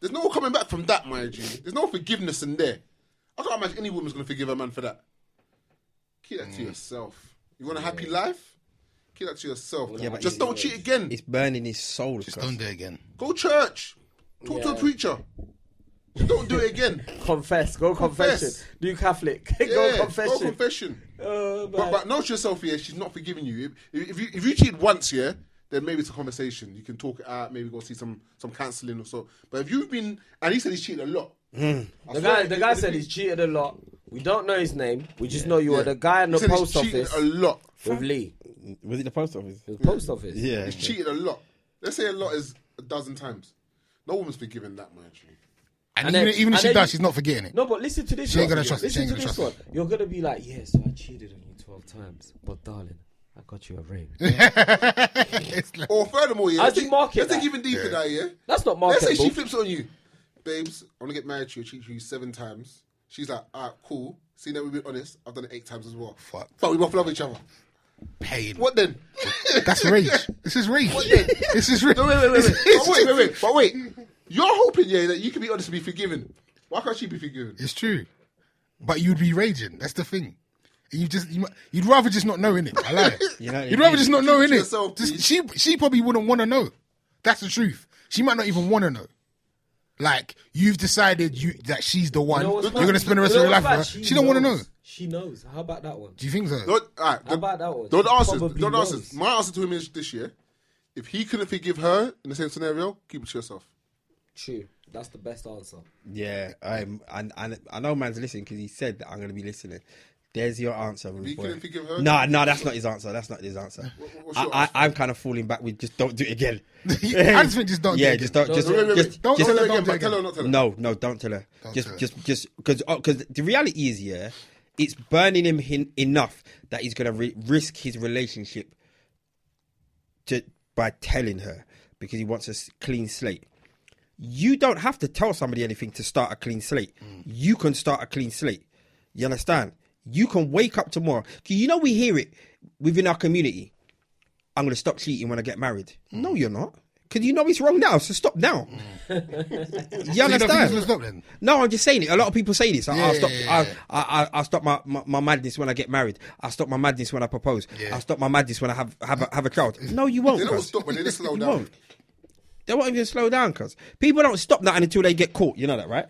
There's no coming back from that, mind you. There's no forgiveness in there. I can't imagine any woman's gonna forgive a man for that. Keep that to yourself. You want a happy life? Keep that to yourself. Yeah, but Just it's- don't cheat again. It's burning his soul. Just cuz. don't do it again. Go church. Talk to a Yeah. preacher. Just don't do it again. confess, go Confess. confession, do Catholic, Yeah, go confession. Go confession. Oh, But, man. but know to yourself, yeah, she's not forgiving you. If, if you if you cheat once, yeah, then maybe it's a conversation. You can talk it out, maybe go see some some counselling or so. But if you've been, and he said he's cheated a lot. Hmm. I the swear guy, if- the guy said he- he's cheated a lot. We don't know his name. We just know you yeah. were the guy in He the said he's post cheated office a lot. with Lee. Was it the post office? The post office. Yeah. He's cheated a lot. Let's say a lot is a dozen times. No woman's forgiven that much. And, And even, then- even if and she does, you- she's not forgetting it. No, but listen to this. She ain't gonna trust it. She Listen ain't to gonna this trust one. You're gonna be like, yeah, so I cheated on you twelve times, but darling, I got you a ring. Like- Or furthermore, yeah. How let's do you think- market Let's think even deeper that, yeah. That's not marketing. Let's say she flips on you, babes. I want to get married to you. Cheat you seven times. She's like, alright, cool. See that we've been honest. I've done it eight times as well. Fuck. But we both love each other. pain. What then? That's rage. This is rage. What then? This is rage. No, wait, wait, wait, wait. But wait, wait, wait. But wait. You're hoping, yeah, that you can be honest and be forgiven. Why can't she be forgiven? It's true, but you'd be raging. That's the thing. And you just you, might- you'd rather just not know in it. I lie. You know, you'd rather just not know in it. yourself. She she probably wouldn't want to know. That's the truth. She might not even want to know. Like you've decided you that she's the one. you know you're gonna spend the rest You of your life with her. She, don't want to know. She knows. How about that one? Do you think so? Don't, all right, How about that one? Don't answer. Don't answer. My answer to him is this year. If he couldn't forgive her in the same scenario, keep it to yourself. True. That's the best answer. Yeah, I'm, and, and I know man's listening because he said that I'm going to be listening. There's your answer. you boy. couldn't forgive her? No, no, that's not his answer. That's not his answer. what's I, I, I'm kind of falling back with just don't do it again. I just think just don't. yeah, do it just again. don't. Just, Wait, wait, wait. just, Don't Don't just tell her don't again, do but it tell her again. or not tell her. no, no, don't tell her. Don't just, tell her. just, just because, because uh, the reality is, yeah, it's burning him hin- enough that he's going to re- risk his relationship to by telling her because he wants a clean slate. You don't have to tell somebody anything to start a clean slate. You can start a clean slate. You understand? You can wake up tomorrow. You know we hear it within our community. I'm going to stop cheating when I get married. No, you're not. Because you know it's wrong now, so stop now. you you don't think it's understand? gonna stop then? No, I'm just saying it. A lot of people say this. I- I'll Yeah, stop. yeah, yeah. I, I, stop my, my, my madness when I get married. I'll stop my madness when I propose. I'll stop my madness when I have have a, have a child. No, you won't. They don't stop when they slow You down. Won't. They won't even slow down, cause people don't stop that until they get caught. You know that, right?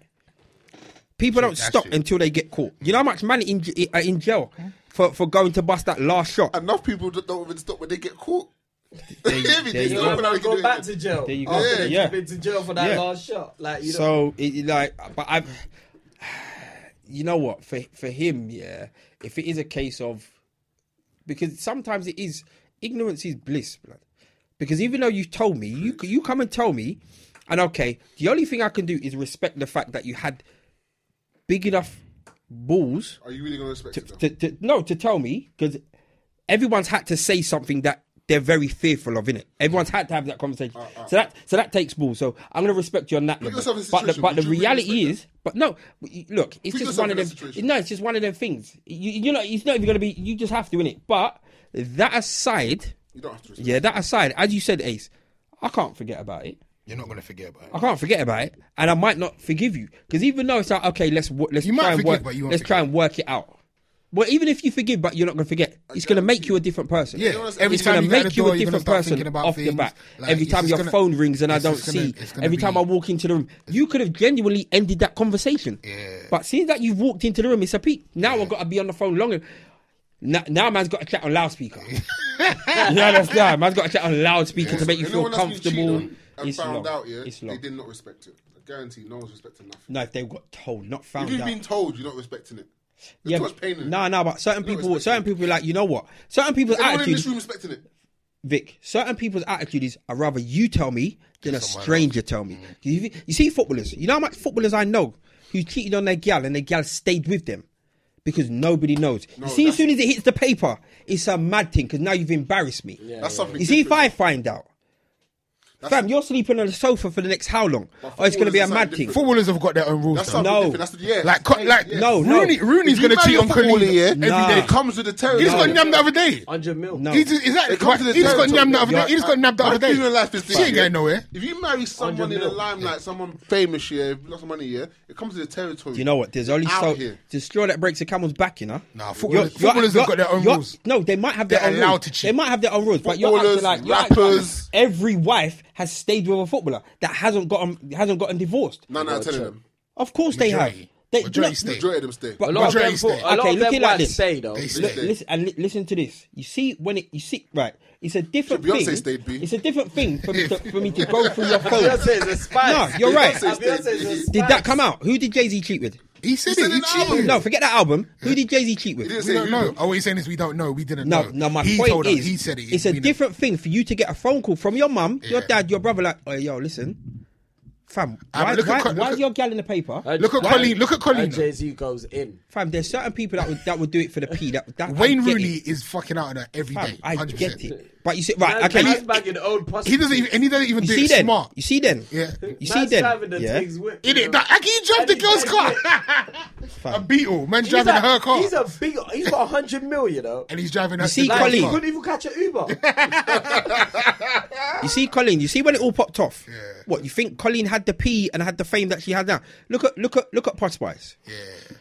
People don't That's stop true. until they get caught. You know how much money in j- uh, in jail for, for going to bust that last shot. Enough people that don't even stop when they get caught. There you- there They you stop go. when they Man, can do go back to jail. There you go. After Yeah. they've Yeah. been to jail for that Yeah. last shot. Like you know. So it, like, but I, you know what? For for him, yeah. If it is a case of, because sometimes it is ignorance is bliss, blood. Because even though you told me, you you come and tell me, And okay, the only thing I can do is respect the fact that you had big enough balls Are you really gonna respect to, it? To, to no to tell me because everyone's had to say something that they're very fearful of, innit? Everyone's had to have that conversation. so that so that takes balls. So I'm gonna respect you on that. Level. yourself in a But the, but the would really reality respect is, but no, look, it's Put just one of them. situation. No, it's just one of them things. You, you know, it's not even gonna be. You just have to, innit? But that aside, You don't have to respect. yeah, that aside, as you said, Ace, I can't forget about it. You're not gonna forget about it. I can't forget about it, and I might not forgive you because even though it's like okay, let's let's You try and forgive, work, but you let's try and work it out. Well, even if you forgive, but you're not going to forget, it's going to make you a different person. Yeah, every it's going to make you door, a different person off the things. bat. Like, every time your gonna- phone rings and I don't gonna- see, every be- time I walk into the room, you could have genuinely ended that conversation. Yeah. But seeing that you've walked into the room, it's a peak. Now I've got to be on the phone longer. Now, now man's got to chat on loudspeaker. you understand? Man's got to chat on loudspeaker to make you feel Anyone that's been cheated comfortable. on And It's found long. out, yeah, It's they did not respect it. I guarantee no one's respecting nothing. No, if they got told, not If found you've out. been told, you're not respecting it. There's yeah, too much pain in it. no, no, but certain You're not people, certain people, are like you know what? Certain people's Everyone in attitude, this room respecting it. Vic. Certain people's attitude is, I'd rather you tell me than a stranger tell me. You, you see, footballers. You know how much footballers I know who cheated on their gal and their gal stayed with them because nobody knows. you see, as soon as it hits the paper, it's a mad thing because now you've embarrassed me. That's something. You see, if. I find out, fam, you're sleeping on the sofa for the next how long? Oh, it's going to be a mad something thing. different. Footballers have got their own rules. That's something No. different. That's the, yeah. Like, co- like No, no. Rooney, Rooney's gonna cheat on footballer, Khaleed yeah, every Nah. day. It comes with the territory. He just got nabbed the other day. 100 mil. No. He just, is that, It comes what, with he the just got territory. nabbed the other day. He just got nabbed the My other day. thing in life is this. She ain't yeah. going nowhere. If you marry someone in the limelight, someone famous, yeah, lots of money, yeah, it comes with the territory. You know what? There's only so here. the straw that breaks the camel's back. You know. Nah, footballers, footballers have got their own rules. No, they might have their They're own allowed rules. to cheat. They might have their own rules, but you're acting Footballers, like you're acting every wife has stayed with a footballer that hasn't gotten hasn't gotten divorced. Nine out of ten of them. Of course they have. Majority. They, Majority no, stay. Majority of them stay. But- A lot of them, stay. a lot Okay, of look them it like whites this. stay though. They Li- stay. listen and li- listen to this. You see when it you see right, it's a different Beyonce thing. stayed, B. It's a different thing for me to, for me to go through your phone. Beyonce is a spy. No, you're right. Beyonce is a Did that come out? Who did Jay Z cheat with? He said He it. He in the album. cheated. No, forget that album. Who did Jay Z cheat with? We don't know. though. Oh, what he's saying is we don't know. We didn't No, know. no. My he point told is, us. He said it. it's a We know. different thing for you to get a phone call from your mum, your dad, your brother. Like, oh, yo, listen, fam. Ah, Why, but look at why, Co- why is your gal in the paper? Look at Coleen. Look at Coleen. Jay Z goes in. Fam, there's certain people that would that would do it for the P. That, that Wayne get Rooney it. is fucking out of that every Fam, day. I 100%. get it. But you see, right? Man, Okay, man's you, back in the old He doesn't even, and he doesn't even you do see it then. smart. You see then. Yeah. You see Man's then. the Yeah. Tiggs whip, In you it, know. that, can you drive the girl's car? a Beetle, man's He's driving a, her car, He's a big. He's got hundred mil, you know. and he's driving her. see, the Coleen- He car. couldn't even catch an Uber. You see, Coleen. You see when it all popped off. Yeah. What you think? Coleen had the P and had the fame that she had now. Look at look at look at Posh Spice. Yeah.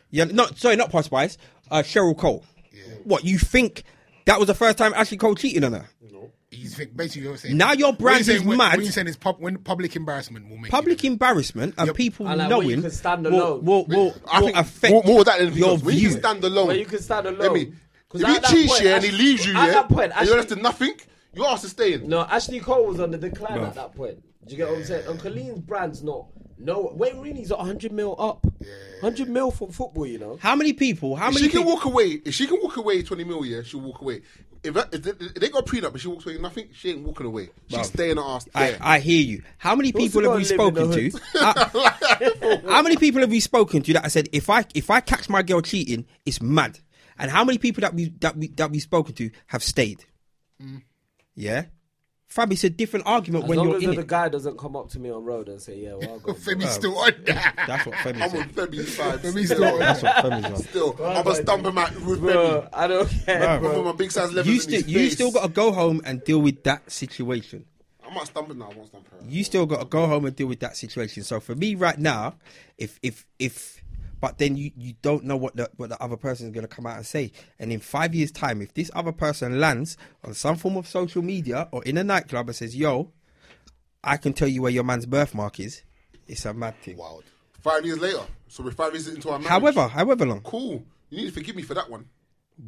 Yeah, not sorry, not Posh Spice. Uh, Cheryl Cole. Yeah. What you think? That was the first time Ashley Cole cheated on her. He's think- basically what saying. Now your brand he's is when- mad. What you're saying is pub, when public embarrassment will make Public you. embarrassment and Yep. people And like, what you knowing can stand will, alone. will, will, I will think affect more, more that than anything your else. When you can stand alone. Where you can stand alone. Let me. 'Cause If at he that cheats point, yeah, and he leaves you, at yeah, that point, and you're Ashley- left to nothing, you're asked to stay in. No, Ashley Cole was on the decline at that point. Do you get what I'm saying? And Coleen's brand's not. No, Wayne Rooney's at 100 mil up. Yeah. 100 mil from football, you know. How many people? How If many she can people? walk away. If she can walk away 20 mil, yeah, she'll walk away. If, that, if, they, if they got a prenup and she walks away with nothing, she ain't walking away. She's staying her ass I. I hear you. How many people have we spoken to? in Uh, how many people have we spoken to that I said if I if I catch my girl cheating, it's mad. And how many people that we that we that we spoken to have stayed? Yeah, Fab, it's a different argument As when long you're as in the it. guy doesn't come up to me on road and say, "Yeah, well, I'll go." Femi's still on. That's what Femi I'm on Femi's side. Femi's still. still on That's what Femi's on. Still, I'm gonna stump him with Bro, Femi. I don't care, Bro. Bro. my big size levels You in still you still got to go home and deal with that situation. I might stump him now. I won't stump her. you still got to go home and deal with that situation. So for me right now, if if if, but then you you don't know what the what the other person is going to come out and say. And in five years' time, if this other person lands on some form of social media or in a nightclub and says, "Yo, I can tell you where your man's birthmark is," it's a mad thing. Wild. Five years later. So we're five years into our marriage. However, however long. Cool. You need to forgive me for that one.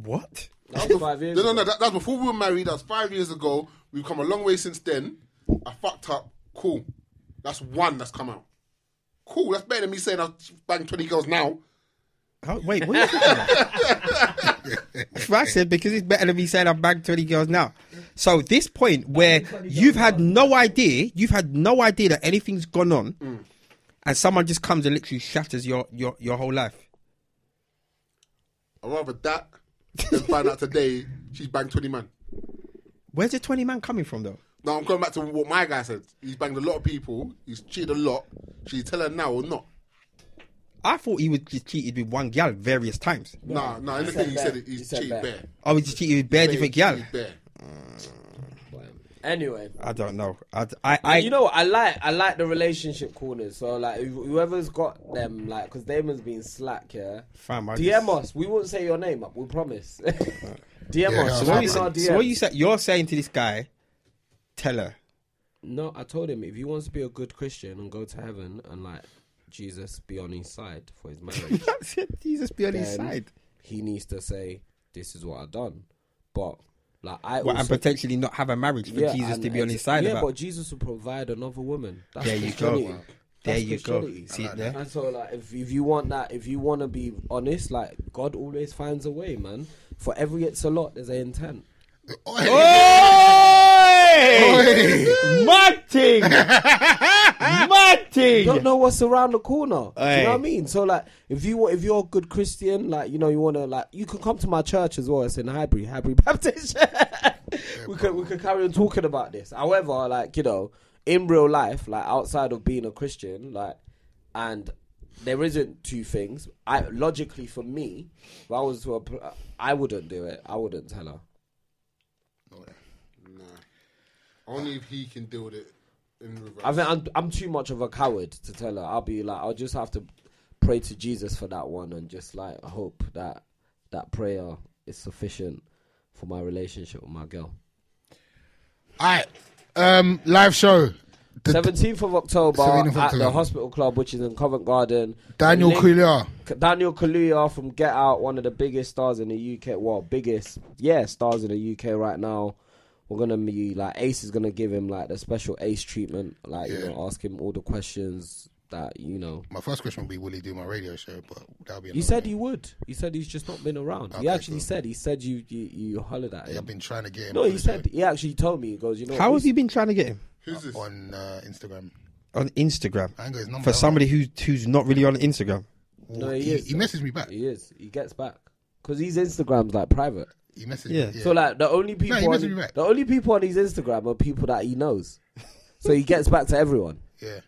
What? That was five years. No, no, ago. no. That, that's before we were married. That was five years ago. We've come a long way since then. I fucked up. Cool. That's one that's come out. Cool. That's better than me saying I'll bang 20 girls now. How, wait, what are you talking about? That's what I said because it's better than me saying I've bagged 20 girls now. So this point where you've had no idea, you've had no idea that anything's gone on, Mm. and someone just comes and literally shatters your your your whole life. I'd rather that than find out today she's banged 20 man. Where's the twenty man coming from though? Now I'm going back to what my guy said. He's banged a lot of people. He's cheated a lot. Should you tell her now or not? I thought he was just cheated with one gal various times. Nah, nah. In the thing he said it, He he's said cheated bare. bare. Oh, he just cheated with bare different gal. Bare. Anyway, I don't know. I, I, I you know what? I like I like the relationship corners. So like who- whoever's got them, like because Damon's been slack, yeah. Fam, I DM just- us. We won't say your name, up. we promise. DM Yeah, us. So what, Slide you in say, our so what DMs. you say? You're saying to this guy, tell her. No, I told him if he wants to be a good Christian and go to heaven and like Jesus be on his side for his marriage, That's it. Jesus be on his then side. he needs to say, "This is what I've done." But like I Well, and potentially not have a marriage for yeah, Jesus and to be on ex- his side Yeah, about. but Jesus will provide another woman. That's There you go. Christianity. There That's you go. Christianity. See it there? And so, like, if, if you want that, if you want to be honest, like, God always finds a way, man. For every it's a lot, there's an intent. Oh, oh! Oi! Martin! Martin! You don't know what's around the corner. Do you know what I mean? So, like, if you if you're a good Christian, like, you know, you want to like, you can come to my church as well. It's in Highbury, Highbury Baptist. we could we could carry on talking about this. However, like, you know, in real life, like outside of being a Christian, like, and there isn't two things. I logically for me, if I was to, I wouldn't do it. I wouldn't tell her. Nah. Only if he can deal with it in reverse. I think I'm I'm too much of a coward to tell her. I'll be like, I'll just have to pray to Jesus for that one and just like hope that that prayer is sufficient for my relationship with my girl. All right. Um, live show. Seventeenth of October 17th of at October. the Hospital Club, which is in Covent Garden. Daniel Link- Coulier. Daniel Kaluuya from Get Out, one of the biggest stars in the UK. Well, biggest, yeah, stars in the UK right now. We're gonna be like Ace is gonna give him like the special Ace treatment, like you know, ask him all the questions that you know. My first question would be, will he do my radio show? But that'll be. He said day. he would. He said he's just not been around. he actually cool. said he said you you you hollered at Yeah, him. I've been trying to get him. No, he said show he actually told me. He goes, you know, How have you been trying to get him? Who's this? on uh, Instagram. On Instagram. I ain't got his number. For somebody who's who's not really on Instagram. No, he he, is, he messaged me back. He is. He gets back because his Instagram's like private. He messaged Yeah. me. Yeah. So like the only people he on, messaged me back. the only people on his Instagram are people that he knows. so he gets back to everyone. Yeah.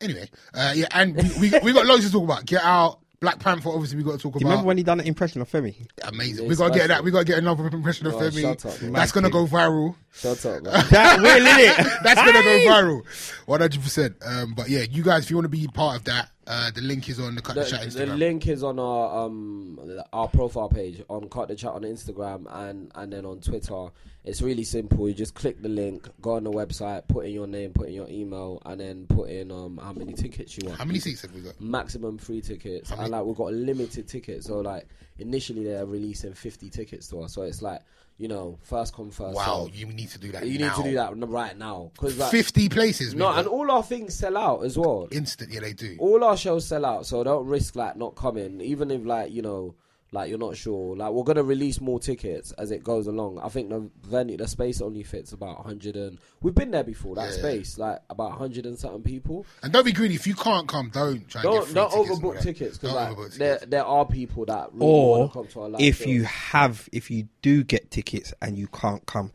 Anyway, uh, yeah, and we, we we got loads to talk about. Get out, Black Panther. Obviously, we got to talk Do you about. remember when he done an impression of Femi? Amazing. Yeah, we got to get that. We got to get another impression of Oh, Femi. shut up. That's gonna go viral. Shut up, man. That will, innit? That's gonna go viral. One hundred percent. Um, but yeah, you guys, if you want to be part of that, uh, the link is on the Cut the, Chat The, the link is on our um our profile page on Cut the Chat on Instagram and and then on Twitter. It's really simple. You just click the link, go on the website, put in your name, put in your email, and then put in um how many tickets you want. How many seats have we got? Maximum three tickets, and like we've got a limited tickets. So like initially they're releasing fifty tickets to us. So it's like you know first come first. Wow, serve. you need to do that. you now. need to do that right now because like Fifty places. no, and all our things sell out as well instant. Yeah, they do. all our shows sell out, so don't risk like not coming. Even if like you know, like you're not sure. Like we're gonna release more tickets as it goes along. I think the venue, the space only fits about hundred and we've been there before. That Yeah. space, like about hundred and something people. And don't be greedy. If you can't come, don't try Don't get free don't tickets overbook tickets because like overbook there tickets. there are people that really Or want to come to our live if shows. you have, if you do get tickets and you can't come,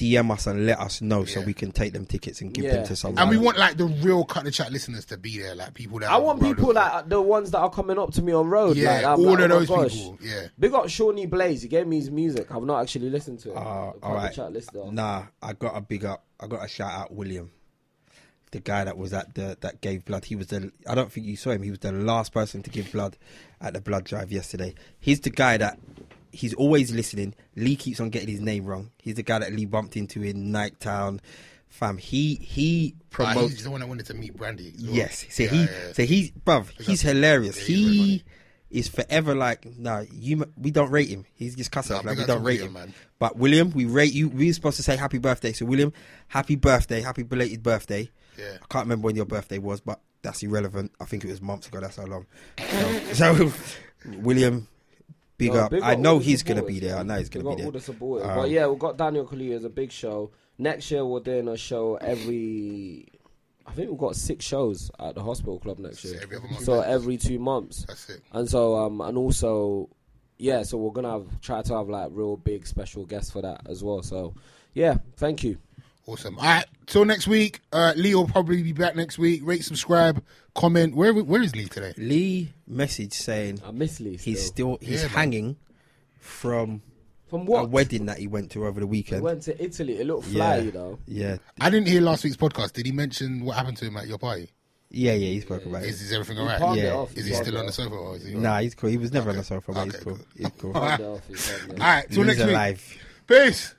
DM us and let us know so we can take them tickets and give Yeah. them to someone. And we want like the real cut the chat listeners to be there, like people that I want are people road- like the ones that are coming up to me on road. yeah, like, I'm all like, of oh my those gosh. people. Yeah, Big up Shawnee Blaze. He gave me his music. I've not actually listened to it. Uh, The all Cut the right. Chat listener. Nah, I got a big up. I got a shout out William, the guy that was at the that gave blood. He was the. I don't think you saw him. He was the last person to give blood at the blood drive yesterday. He's the guy that. He's always listening. Lee keeps on getting his name wrong. He's the guy that Lee bumped into in Nighttown. Fam, he he Ah, promotes. he's the one that wanted to meet Brandy. well. Yes. So Yeah, he, yeah. so he's, bruv, he's hilarious. Yeah, he is forever like, nah, you, we don't rate him. He's just cussing Nah, like we don't rate William, him. man. But William, we rate you. We were supposed to say happy birthday. So William, happy birthday, happy belated birthday. Yeah. I can't remember when your birthday was, but that's irrelevant. I think it was months ago. That's how long. So, so William, big No, up. big I up know all the he's gonna be there. I know he's gonna up be all there. the supporters. Um, but yeah, we've got Daniel Kaluuya as a big show. Next year we're doing a show every. I think we've got six shows at the hospital club next year. every other month. So every two months. That's it. And so um and also yeah, so we're gonna have try to have like real big special guests for that as well. So yeah, thank you. Awesome. All right. Till next week. Uh, Lee will probably be back next week. Rate, subscribe, comment. Where Where is Lee today? Lee message saying I miss Lee. he's still. still he's Yeah, man. hanging from from a what? wedding that he went to over the He weekend. went to Italy. It looked fly, yeah, you know. yeah, I didn't hear last week's podcast. Did he mention what happened to him at your party? yeah, yeah. He spoke about Is, it. is everything all He right? it Yeah. off. Is he palmed still it on the off. sofa or is he? all Nah, he's cool. He was never on the sofa, but he's Okay, cool. cool. He's cool. All right. Palmed it off, he palmed it off. right. Till He's next week. alive. Peace.